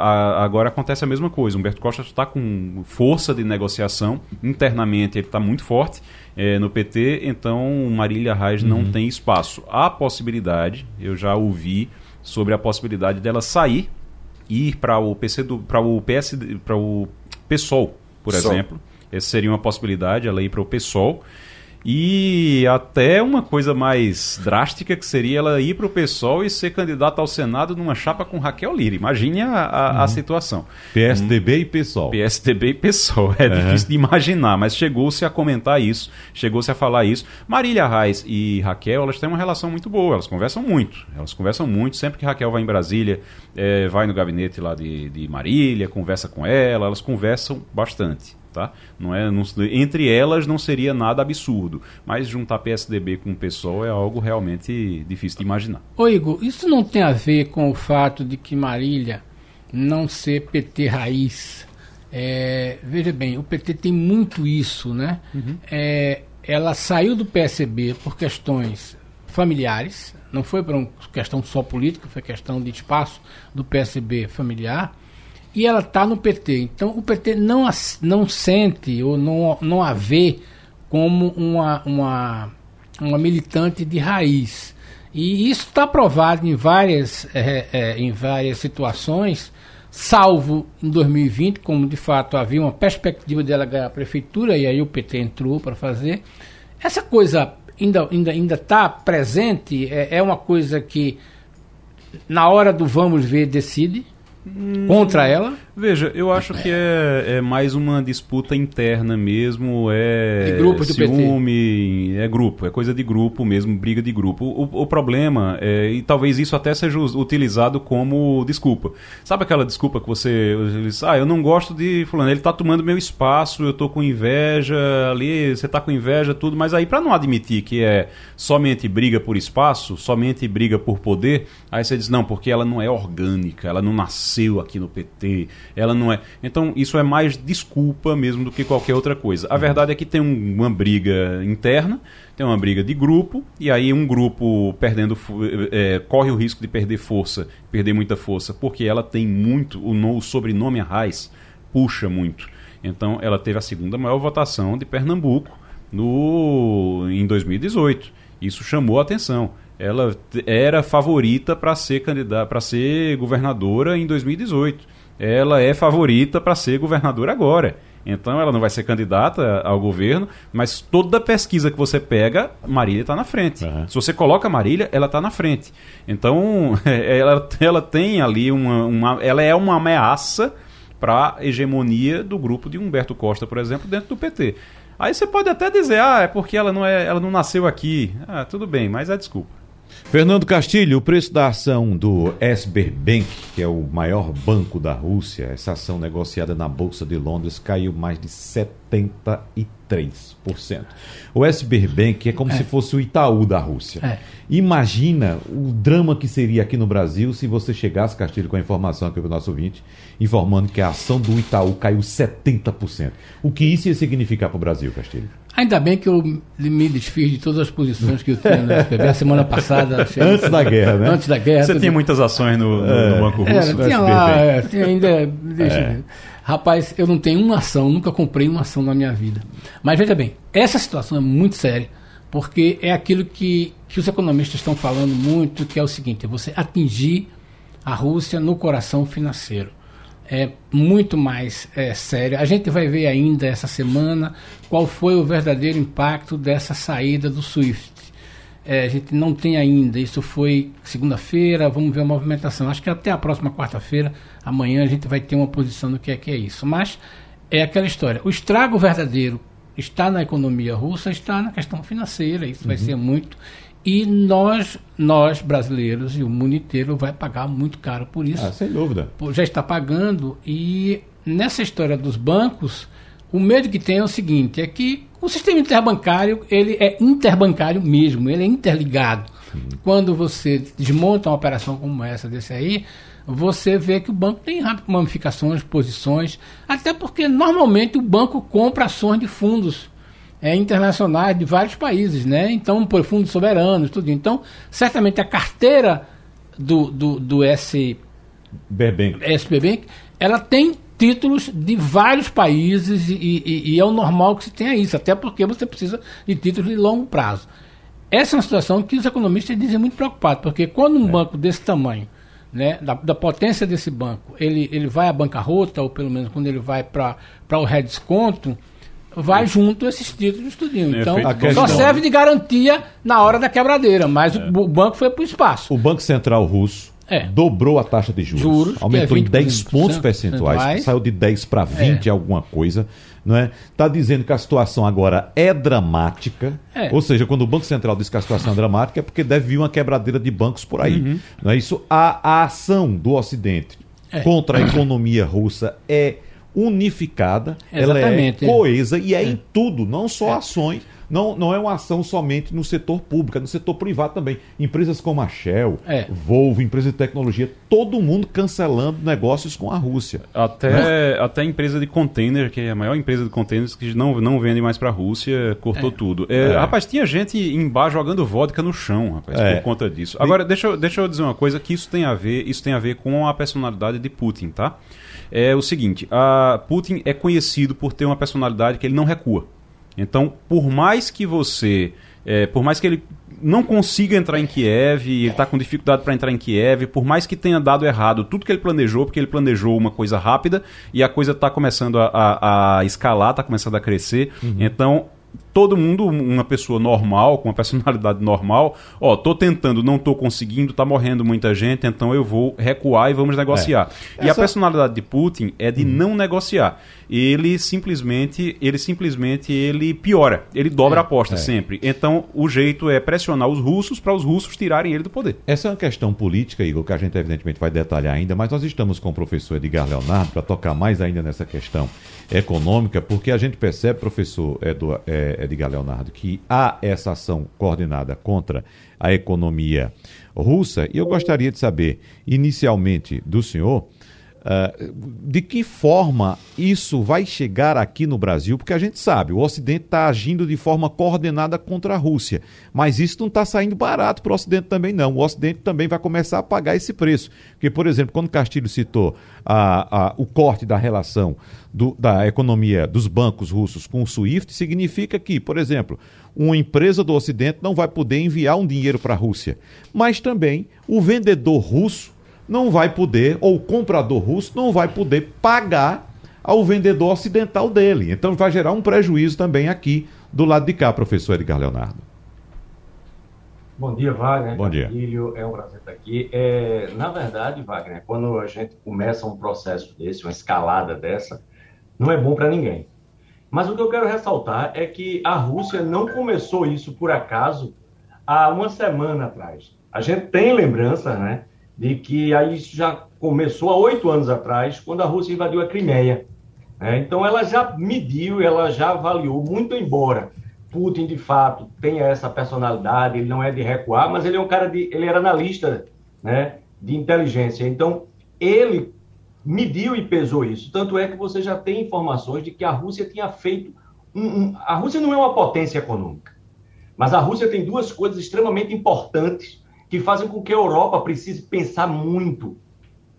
a, agora acontece a mesma coisa. Humberto Costa está com força de negociação, internamente ele está muito forte. É, no PT, então Marília Reis uhum. não tem espaço. Há possibilidade, eu já ouvi sobre a possibilidade dela sair ir para o PC do para o PS para o PSOL, por Sol. exemplo. Essa seria uma possibilidade, ela ir para o PSOL e até uma coisa mais drástica que seria ela ir para o PSOL e ser candidata ao Senado numa chapa com Raquel Lira. Imagine a, a, uhum. a situação. PSDB hum, e PSOL. PSDB e PSOL. É uhum. difícil de imaginar, mas chegou-se a comentar isso, chegou-se a falar isso. Marília Reis e Raquel, elas têm uma relação muito boa, elas conversam muito. Elas conversam muito. Sempre que Raquel vai em Brasília, é, vai no gabinete lá de, de Marília, conversa com ela, elas conversam bastante. Tá? Não é, não, entre elas não seria nada absurdo, mas juntar PSDB com o PSOL é algo realmente difícil de imaginar. Ô Igor, isso não tem a ver com o fato de que Marília não ser PT raiz? É, veja bem, o PT tem muito isso, né? Uhum. É, ela saiu do PSB por questões familiares, não foi por uma questão só política, foi questão de espaço do PSB familiar e ela está no PT. Então o PT não, não sente ou não, não a vê como uma, uma, uma militante de raiz. E isso está provado em várias, é, é, em várias situações, salvo em 2020, como de fato havia uma perspectiva dela ganhar a prefeitura, e aí o PT entrou para fazer. Essa coisa ainda está ainda, ainda tá presente, é, é uma coisa que na hora do vamos ver decide, contra ela? Veja, eu acho que é, é mais uma disputa interna mesmo, é de grupo do ciúme, PT. é grupo, é coisa de grupo mesmo, briga de grupo. O, o problema, é, e talvez isso até seja utilizado como desculpa. Sabe aquela desculpa que você diz, ah, eu não gosto de fulano, ele está tomando meu espaço, eu estou com inveja ali, você está com inveja, tudo, mas aí para não admitir que é somente briga por espaço, somente briga por poder, aí você diz, não, porque ela não é orgânica, ela não nasceu aqui no PT, ela não é. Então, isso é mais desculpa mesmo do que qualquer outra coisa. A verdade é que tem um, uma briga interna, tem uma briga de grupo, e aí um grupo perdendo é, corre o risco de perder força, perder muita força, porque ela tem muito, o, no, o sobrenome Arraes puxa muito. Então, ela teve a segunda maior votação de Pernambuco no, em 2018. Isso chamou a atenção ela era favorita para ser candidata, para ser governadora em 2018 ela é favorita para ser governadora agora. Então ela não vai ser candidata ao governo, mas toda pesquisa que você pega, Marília está na frente. Uhum. Se você coloca Marília, ela está na frente. Então ela, ela tem ali uma, uma. Ela é uma ameaça para a hegemonia do grupo de Humberto Costa, por exemplo, dentro do PT. Aí você pode até dizer, ah, é porque ela não, é, ela não nasceu aqui. Ah, tudo bem, mas é desculpa. Fernando Castilho, o preço da ação do Sberbank, que é o maior banco da Rússia, essa ação negociada na Bolsa de Londres caiu mais de 73%. O Sberbank é como é. se fosse o Itaú da Rússia. É. Imagina o drama que seria aqui no Brasil se você chegasse, Castilho, com a informação aqui para o nosso ouvinte, informando que a ação do Itaú caiu 70%. O que isso ia significar para o Brasil, Castilho? Ainda bem que eu me desfiz de todas as posições que eu tinha no SPB a semana passada. Antes da guerra, né? Antes da guerra. Você tinha muitas ações no, no, é. no Banco Russo? É, tinha lá, é, tinha ainda. Deixa é. Rapaz, eu não tenho uma ação, nunca comprei uma ação na minha vida. Mas veja bem, essa situação é muito séria, porque é aquilo que, que os economistas estão falando muito, que é o seguinte: é você atingir a Rússia no coração financeiro é muito mais é, sério. A gente vai ver ainda essa semana qual foi o verdadeiro impacto dessa saída do SWIFT. É, a gente não tem ainda, isso foi segunda-feira, vamos ver a movimentação. Acho que até a próxima quarta-feira, amanhã, a gente vai ter uma posição do que é que é isso. Mas é aquela história. O estrago verdadeiro está na economia russa, está na questão financeira, isso uhum. vai ser muito. E nós, nós brasileiros e o mundo inteiro vai pagar muito caro por isso. Ah, sem dúvida. Já está pagando e nessa história dos bancos, o medo que tem é o seguinte, é que o sistema interbancário, ele é interbancário mesmo, ele é interligado. Hum. Quando você desmonta uma operação como essa desse aí, você vê que o banco tem ramificações, posições, até porque normalmente o banco compra ações de fundos é, internacionais de vários países, né? Então, por fundos soberanos, tudo. Então, certamente a carteira do, do, do S... SBBank, ela tem títulos de vários países e, e, e, é o normal que se tenha isso, até porque você precisa de títulos de longo prazo. Essa é uma situação que os economistas dizem muito preocupados, porque quando um é. banco desse tamanho, né, da, da, potência desse banco, ele, ele vai à bancarrota, ou pelo menos quando ele vai para o redesconto, vai junto esses títulos tudinho. Então, só serve de garantia na hora da quebradeira, mas é. o banco foi para o espaço. O Banco Central Russo é. dobrou a taxa de juros, juros aumentou é em 10 pontos percentuais, saiu de 10 para 20 é. alguma coisa, não é? Tá dizendo que a situação agora é dramática, é. ou seja, quando o Banco Central diz que a situação é dramática é porque deve vir uma quebradeira de bancos por aí, uhum. não é isso? A, a ação do Ocidente é. contra a economia russa é unificada, Exatamente, ela é coesa e é, é, em tudo, não só é. ações, não, não é uma ação somente no setor público, é no setor privado também. Empresas como a Shell, é. Volvo, empresas de tecnologia, todo mundo cancelando negócios com a Rússia. Até, né? até a empresa de container, que é a maior empresa de containers que não, não vende mais para a Rússia, cortou é. tudo. É, é. Rapaz, tinha gente embaixo jogando vodka no chão, rapaz, por é. conta disso. Agora, deixa, eu, deixa eu dizer uma coisa que isso tem a ver, isso tem a ver com a personalidade de Putin, tá? É o seguinte: a Putin é conhecido por ter uma personalidade que ele não recua. Então, por mais que você, é, por mais que ele não consiga entrar em Kiev, ele está com dificuldade para entrar em Kiev, por mais que tenha dado errado tudo que ele planejou, porque ele planejou uma coisa rápida e a coisa está começando a, a, a escalar, está começando a crescer. Uhum. Então, todo mundo, uma pessoa normal, com uma personalidade normal, ó, tô tentando, não tô conseguindo, tá morrendo muita gente, então eu vou recuar e vamos negociar. É. E Essa... a personalidade de Putin é de uhum. não negociar. Ele simplesmente, ele simplesmente ele piora, ele dobra é. a aposta é. sempre. Então, o jeito é pressionar os russos para os russos tirarem ele do poder. Essa é uma questão política, Igor, que a gente evidentemente vai detalhar ainda, mas nós estamos com o professor Edgar Leonardo para tocar mais ainda nessa questão econômica, porque a gente percebe, professor Edu, é, Edgar Leonardo, que há essa ação coordenada contra a economia russa, e eu gostaria de saber, inicialmente, do senhor. Uh, de que forma isso vai chegar aqui no Brasil? Porque a gente sabe, o Ocidente está agindo de forma coordenada contra a Rússia, mas isso não está saindo barato para o Ocidente também, não. O Ocidente também vai começar a pagar esse preço. Porque, por exemplo, quando Castilho citou a, a, o corte da relação do, da economia dos bancos russos com o SWIFT, significa que, por exemplo, uma empresa do Ocidente não vai poder enviar um dinheiro para a Rússia, mas também o vendedor russo não vai poder, ou o comprador russo não vai poder pagar ao vendedor ocidental dele. Então vai gerar um prejuízo também aqui do lado de cá, professor Edgar Leonardo. Bom dia, Wagner. Bom dia. Filho, é um prazer estar aqui. É, na verdade, Wagner, quando a gente começa um processo desse, uma escalada dessa, não é bom para ninguém. Mas o que eu quero ressaltar é que a Rússia não começou isso por acaso há uma semana atrás. A gente tem lembrança, né, de que aí isso já começou há oito anos atrás, quando a Rússia invadiu a Crimeia. Né? Então ela já mediu, ela já avaliou, muito embora Putin de fato tenha essa personalidade, ele não é de recuar, mas ele é um cara de, ele era analista, né, de inteligência. Então ele mediu e pesou isso. Tanto é que você já tem informações de que a Rússia tinha feito um, um, a Rússia não é uma potência econômica, mas a Rússia tem duas coisas extremamente importantes que fazem com que a Europa precise pensar muito,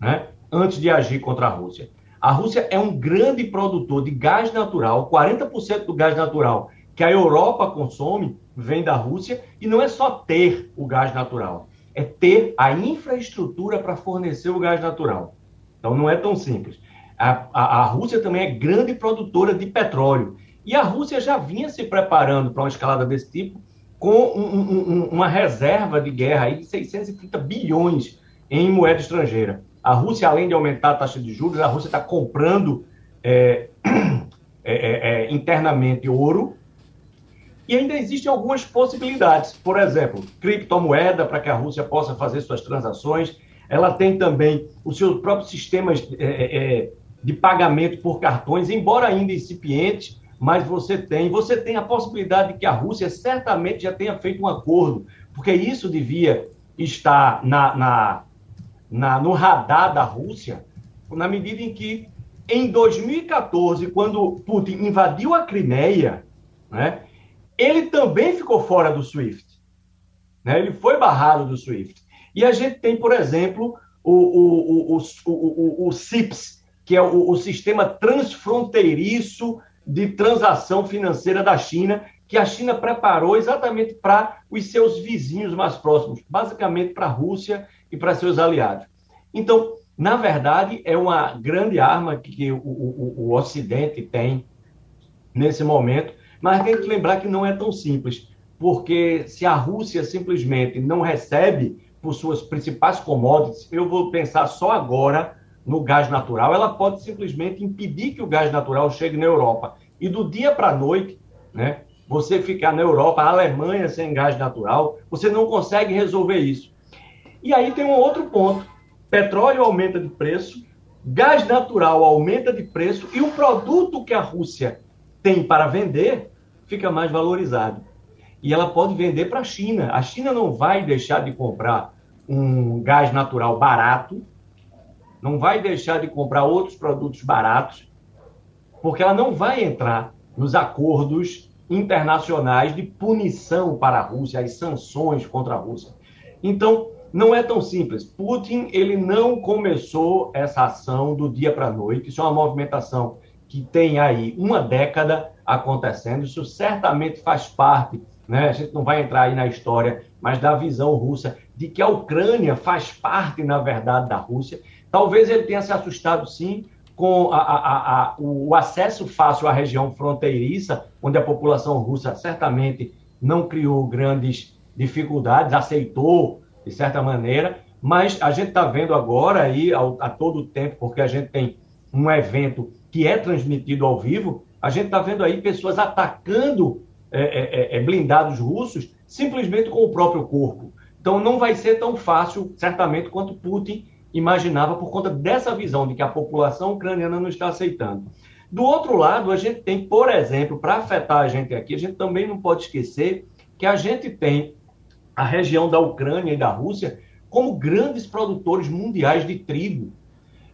né, antes de agir contra a Rússia. A Rússia é um grande produtor de gás natural, 40% do gás natural que a Europa consome vem da Rússia, e não é só ter o gás natural, é ter a infraestrutura para fornecer o gás natural. Então não é tão simples. A, a, a, Rússia também é grande produtora de petróleo. E a Rússia já vinha se preparando para uma escalada desse tipo com um, um, uma reserva de guerra aí de 630 bilhões em moeda estrangeira. A Rússia, além de aumentar a taxa de juros, a Rússia está comprando é, é, é, internamente ouro e ainda existem algumas possibilidades. Por exemplo, criptomoeda para que a Rússia possa fazer suas transações. Ela tem também os seus próprios sistemas é, é, é, de pagamento por cartões, embora ainda incipientes, mas você tem. Você tem a possibilidade de que a Rússia certamente já tenha feito um acordo, porque isso devia estar na, na, na no radar da Rússia, na medida em que, em 2014, quando Putin invadiu a Crimeia, né, ele também ficou fora do SWIFT. Né? Ele foi barrado do SWIFT. E a gente tem, por exemplo, o, o, o, o, o CIPS, que é o, o sistema transfronteiriço de transação financeira da China, que a China preparou exatamente para os seus vizinhos mais próximos, basicamente para a Rússia e para seus aliados. Então, na verdade, é uma grande arma que o, o, o Ocidente tem nesse momento mas tem que lembrar que não é tão simples, porque se a Rússia simplesmente não recebe por suas principais commodities, eu vou pensar só agora no gás natural, ela pode simplesmente impedir que o gás natural chegue na Europa. E do dia para a noite, né, você ficar na Europa, a Alemanha sem gás natural, você não consegue resolver isso. E aí tem um outro ponto: petróleo aumenta de preço, gás natural aumenta de preço e o produto que a Rússia tem para vender fica mais valorizado. E ela pode vender para a China. A China não vai deixar de comprar um gás natural barato, não vai deixar de comprar outros produtos baratos, porque ela não vai entrar nos acordos internacionais de punição para a Rússia, as sanções contra a Rússia. Então, não é tão simples. Putin, ele não começou essa ação do dia para a noite, isso é uma movimentação que tem aí uma década acontecendo. Isso certamente faz parte, né? a gente não vai entrar aí na história, mas da visão russa de que a Ucrânia faz parte, na verdade, da Rússia. Talvez ele tenha se assustado, sim, com a, a, a, o acesso fácil à região fronteiriça, onde a população russa certamente não criou grandes dificuldades, aceitou de certa maneira, mas a gente está vendo agora aí a todo tempo, porque a gente tem um evento que é transmitido ao vivo, a gente está vendo aí pessoas atacando é, é, é, blindados russos simplesmente com o próprio corpo. Então não vai ser tão fácil, certamente, quanto Putin imaginava por conta dessa visão de que a população ucraniana não está aceitando. Do outro lado, a gente tem, por exemplo, para afetar a gente aqui, a gente também não pode esquecer que a gente tem a região da Ucrânia e da Rússia como grandes produtores mundiais de trigo.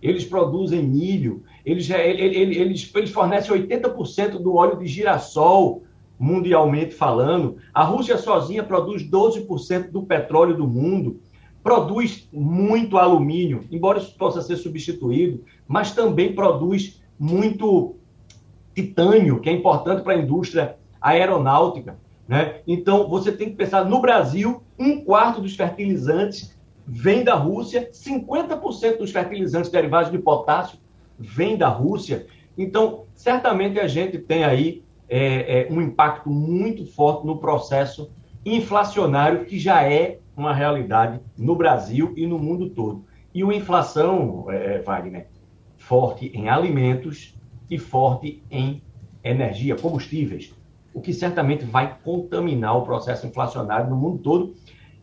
Eles produzem milho, eles, eles, eles, eles fornecem 80% do óleo de girassol, mundialmente falando. A Rússia sozinha produz 12% do petróleo do mundo. Produz muito alumínio, embora isso possa ser substituído, mas também produz muito titânio, que é importante para a indústria aeronáutica. Né? Então, você tem que pensar no Brasil, um quarto dos fertilizantes vem da Rússia, 50% dos fertilizantes derivados de potássio vem da Rússia. Então, certamente a gente tem aí é, é, um impacto muito forte no processo inflacionário que já é uma realidade no Brasil e no mundo todo. E uma inflação, é, Wagner, forte em alimentos e forte em energia, combustíveis, o que certamente vai contaminar o processo inflacionário no mundo todo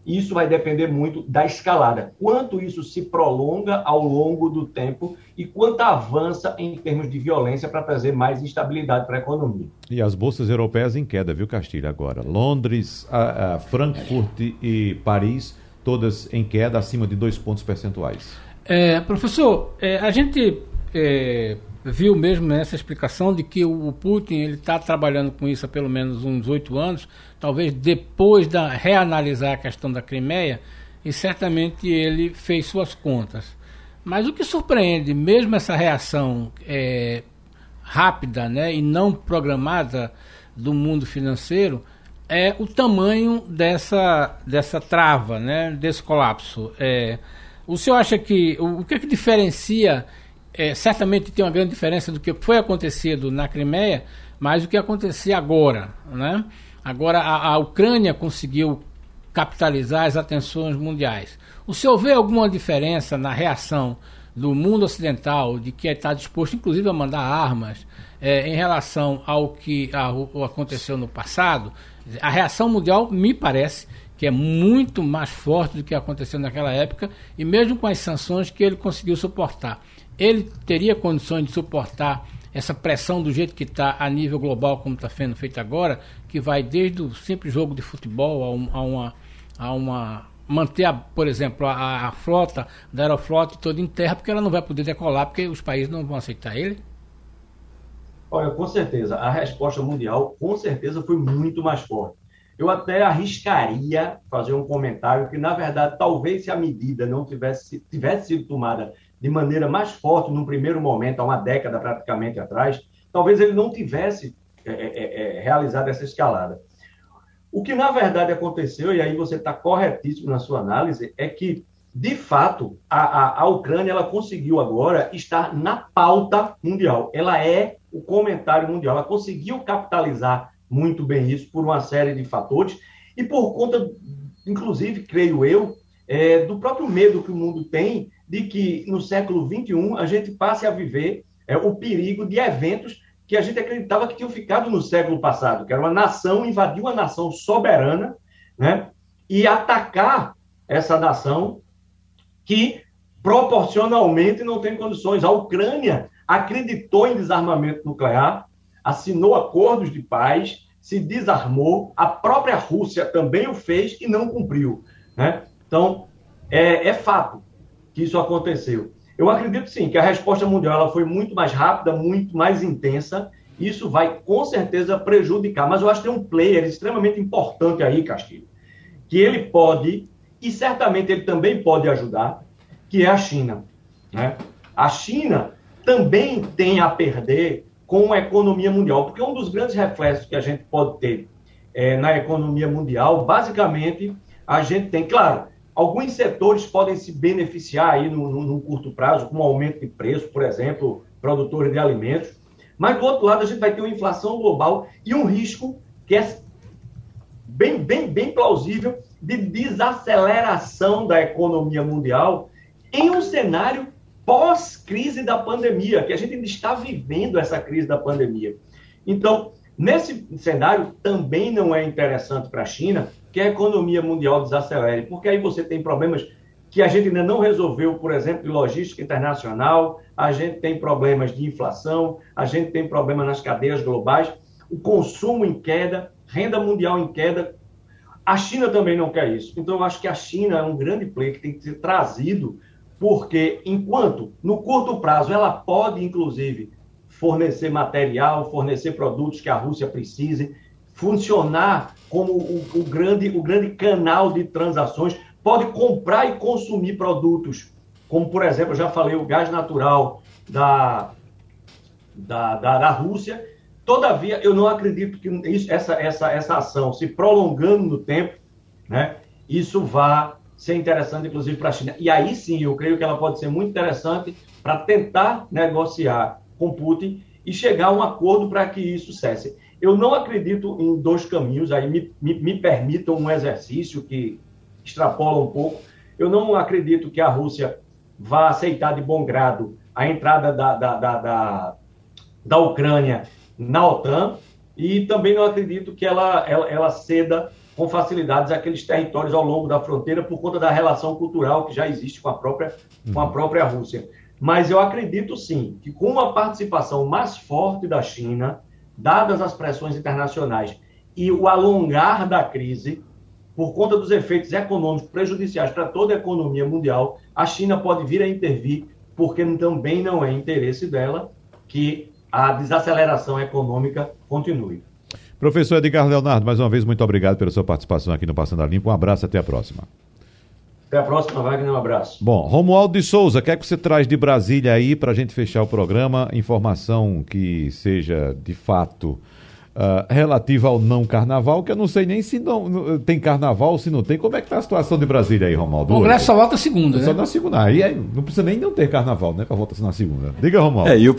isso vai depender muito da escalada. Quanto isso se prolonga ao longo do tempo e quanto avança em termos de violência para trazer mais instabilidade para a economia. E as bolsas europeias em queda, viu, Castilho, agora? Londres, a, a Frankfurt e Paris, todas em queda, acima de dois pontos percentuais. É, professor, é, a gente é, viu mesmo nessa explicação de que o Putin ele está trabalhando com isso há pelo menos uns oito anos, talvez depois de reanalisar a questão da Crimeia, e certamente ele fez suas contas. Mas o que surpreende, mesmo essa reação é, rápida né, e não programada do mundo financeiro, é o tamanho dessa, dessa trava, né, desse colapso. É, o senhor acha que. O, o que, é que diferencia é, certamente tem uma grande diferença do que foi acontecido na Crimeia, mas o que acontecia agora. Né? Agora a, a Ucrânia conseguiu capitalizar as atenções mundiais. O senhor vê alguma diferença na reação do mundo ocidental, de que está disposto inclusive a mandar armas, é, em relação ao que a, aconteceu no passado? A reação mundial me parece que é muito mais forte do que aconteceu naquela época, e mesmo com as sanções que ele conseguiu suportar ele teria condições de suportar essa pressão do jeito que está a nível global, como está sendo feito agora, que vai desde o simples jogo de futebol a, um, a uma, a uma manter, a, por exemplo, a, a, frota da aeroflota toda em terra, porque ela não vai poder decolar, porque os países não vão aceitar ele? Olha, com certeza, a resposta mundial, com certeza, foi muito mais forte. Eu até arriscaria fazer um comentário que, na verdade, talvez se a medida não tivesse, tivesse sido tomada de maneira mais forte num primeiro momento, há uma década praticamente atrás, talvez ele não tivesse é, é, é, é realizado essa escalada. O que na verdade aconteceu, e aí você está corretíssimo na sua análise, é que, de fato, a, a, a Ucrânia ela conseguiu agora estar na pauta mundial. Ela é o comentário mundial. Ela conseguiu capitalizar muito bem isso por uma série de fatores e por conta, inclusive, creio eu, é, do próprio medo que o mundo tem de que no século XXI a gente passe a viver é, o perigo de eventos que a gente acreditava que tinham ficado no século passado, que era uma nação invadir uma nação soberana, né, e atacar essa nação que proporcionalmente não tem condições. A Ucrânia acreditou em desarmamento nuclear, assinou acordos de paz, se desarmou, a própria Rússia também o fez e não cumpriu. Né? Então, é, é fato que isso aconteceu? Eu acredito sim que a resposta mundial ela foi muito mais rápida, muito mais intensa. Isso vai com certeza prejudicar. Mas eu acho que tem um player extremamente importante aí, Castilho, que ele pode, e certamente ele também pode ajudar, que é a China. Né? A China também tem a perder com a economia mundial, porque um dos grandes reflexos que a gente pode ter é, na economia mundial, basicamente, a gente tem, claro, Alguns setores podem se beneficiar aí no, no, no curto prazo, com um aumento de preço, por exemplo, produtores de alimentos. Mas, do outro lado, a gente vai ter uma inflação global e um risco que é bem, bem, bem plausível de desaceleração da economia mundial em um cenário pós-crise da pandemia, que a gente ainda está vivendo essa crise da pandemia. Então, nesse cenário, também não é interessante para a China que a economia mundial desacelere, porque aí você tem problemas que a gente ainda não resolveu, por exemplo, de logística internacional, a gente tem problemas de inflação, a gente tem problemas nas cadeias globais, o consumo em queda, renda mundial em queda. A China também não quer isso. Então, eu acho que a China é um grande player que tem que ser trazido, porque enquanto no curto prazo ela pode, inclusive, fornecer material, fornecer produtos que a Rússia precise, funcionar como o, o, grande, o grande canal de transações, pode comprar e consumir produtos, como, por exemplo, eu já falei, o gás natural da, da, da, da Rússia. Todavia, eu não acredito que isso, essa, essa, essa ação se prolongando no tempo, né, isso vá ser interessante, inclusive, para a China. E aí sim, eu creio que ela pode ser muito interessante para tentar negociar com Putin e chegar a um acordo para que isso cesse. Eu não acredito em dois caminhos, aí me, me, me permitam um exercício que extrapola um pouco. Eu não acredito que a Rússia vá aceitar de bom grado a entrada da, da, da, da, da Ucrânia na OTAN e também não acredito que ela, ela, ela ceda com facilidades aqueles territórios ao longo da fronteira por conta da relação cultural que já existe com a própria, com a uhum. própria Rússia. Mas eu acredito sim que com uma participação mais forte da China, dadas as pressões internacionais e o alongar da crise, por conta dos efeitos econômicos prejudiciais para toda a economia mundial, a China pode vir a intervir, porque também não é interesse dela que a desaceleração econômica continue. Professor Edgar Leonardo, mais uma vez, muito obrigado pela sua participação aqui no Passando a Limpo. Um abraço, até a próxima. Até a próxima, Wagner. Um abraço. Bom, Romualdo de Souza, o que é que você traz de Brasília aí para a gente fechar o programa? Informação que seja de fato uh, relativa ao não carnaval, que eu não sei nem se não, tem carnaval ou se não tem. Como é que está a situação de Brasília aí, Romualdo? O Congresso só volta segunda, né? Só na segunda. Aí, aí não precisa nem não ter carnaval, né? Para voltar na segunda. Diga, Romualdo. É, e o,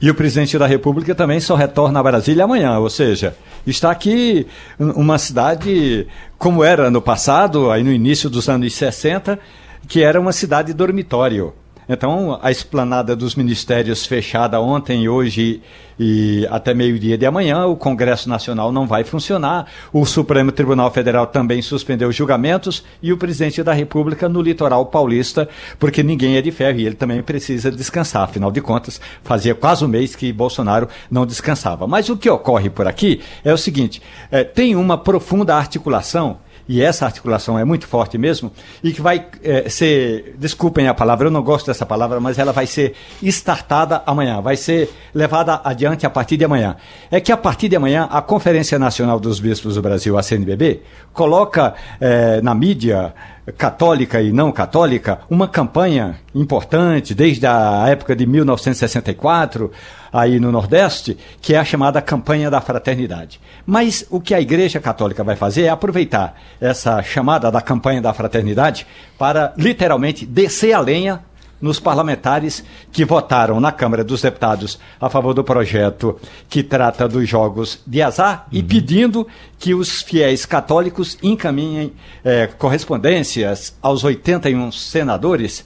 e o presidente da República também só retorna a Brasília amanhã, ou seja, está aqui uma cidade como era no passado, aí no início dos anos 60, que era uma cidade dormitório. Então, a esplanada dos ministérios fechada ontem, hoje e até meio-dia de amanhã, o Congresso Nacional não vai funcionar. O Supremo Tribunal Federal também suspendeu os julgamentos e o presidente da República no litoral paulista, porque ninguém é de ferro e ele também precisa descansar. Afinal de contas, fazia quase um mês que Bolsonaro não descansava. Mas o que ocorre por aqui é o seguinte: é, tem uma profunda articulação e essa articulação é muito forte mesmo, e que vai é, ser, desculpem a palavra, eu não gosto dessa palavra, mas ela vai ser startada amanhã, vai ser levada adiante a partir de amanhã. É que a partir de amanhã, a Conferência Nacional dos Bispos do Brasil, a CNBB, coloca é, na mídia católica e não católica, uma campanha importante desde a época de 1964, aí no Nordeste, que é a chamada campanha da fraternidade. Mas o que a Igreja Católica vai fazer é aproveitar essa chamada da campanha da fraternidade para literalmente descer a lenha nos parlamentares que votaram na Câmara dos Deputados a favor do projeto que trata dos jogos de azar uhum. e pedindo que os fiéis católicos encaminhem eh, correspondências aos 81 senadores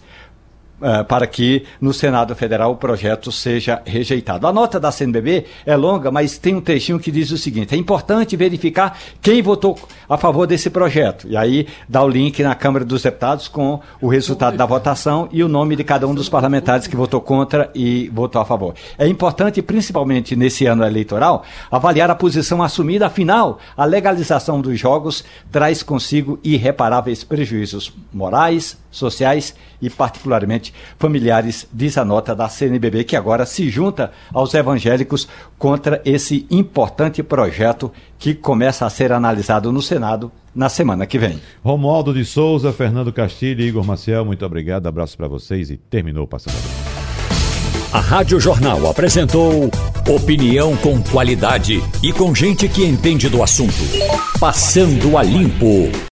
Uh, para que no Senado Federal o projeto seja rejeitado. A nota da CNBB é longa, mas tem um trechinho que diz o seguinte: é importante verificar quem votou a favor desse projeto. E aí dá o link na Câmara dos Deputados com o resultado da votação e o nome de cada um dos parlamentares que votou contra e votou a favor. É importante, principalmente nesse ano eleitoral, avaliar a posição assumida, afinal, a legalização dos jogos traz consigo irreparáveis prejuízos morais, sociais e, particularmente, familiares, diz a nota da CNBB, que agora se junta aos evangélicos contra esse importante projeto que começa a ser analisado no Senado na semana que vem. Romualdo de Souza, Fernando Castilho e Igor Maciel, muito obrigado, abraço para vocês e terminou o Passando a Rádio Jornal apresentou opinião com qualidade e com gente que entende do assunto. Passando a limpo.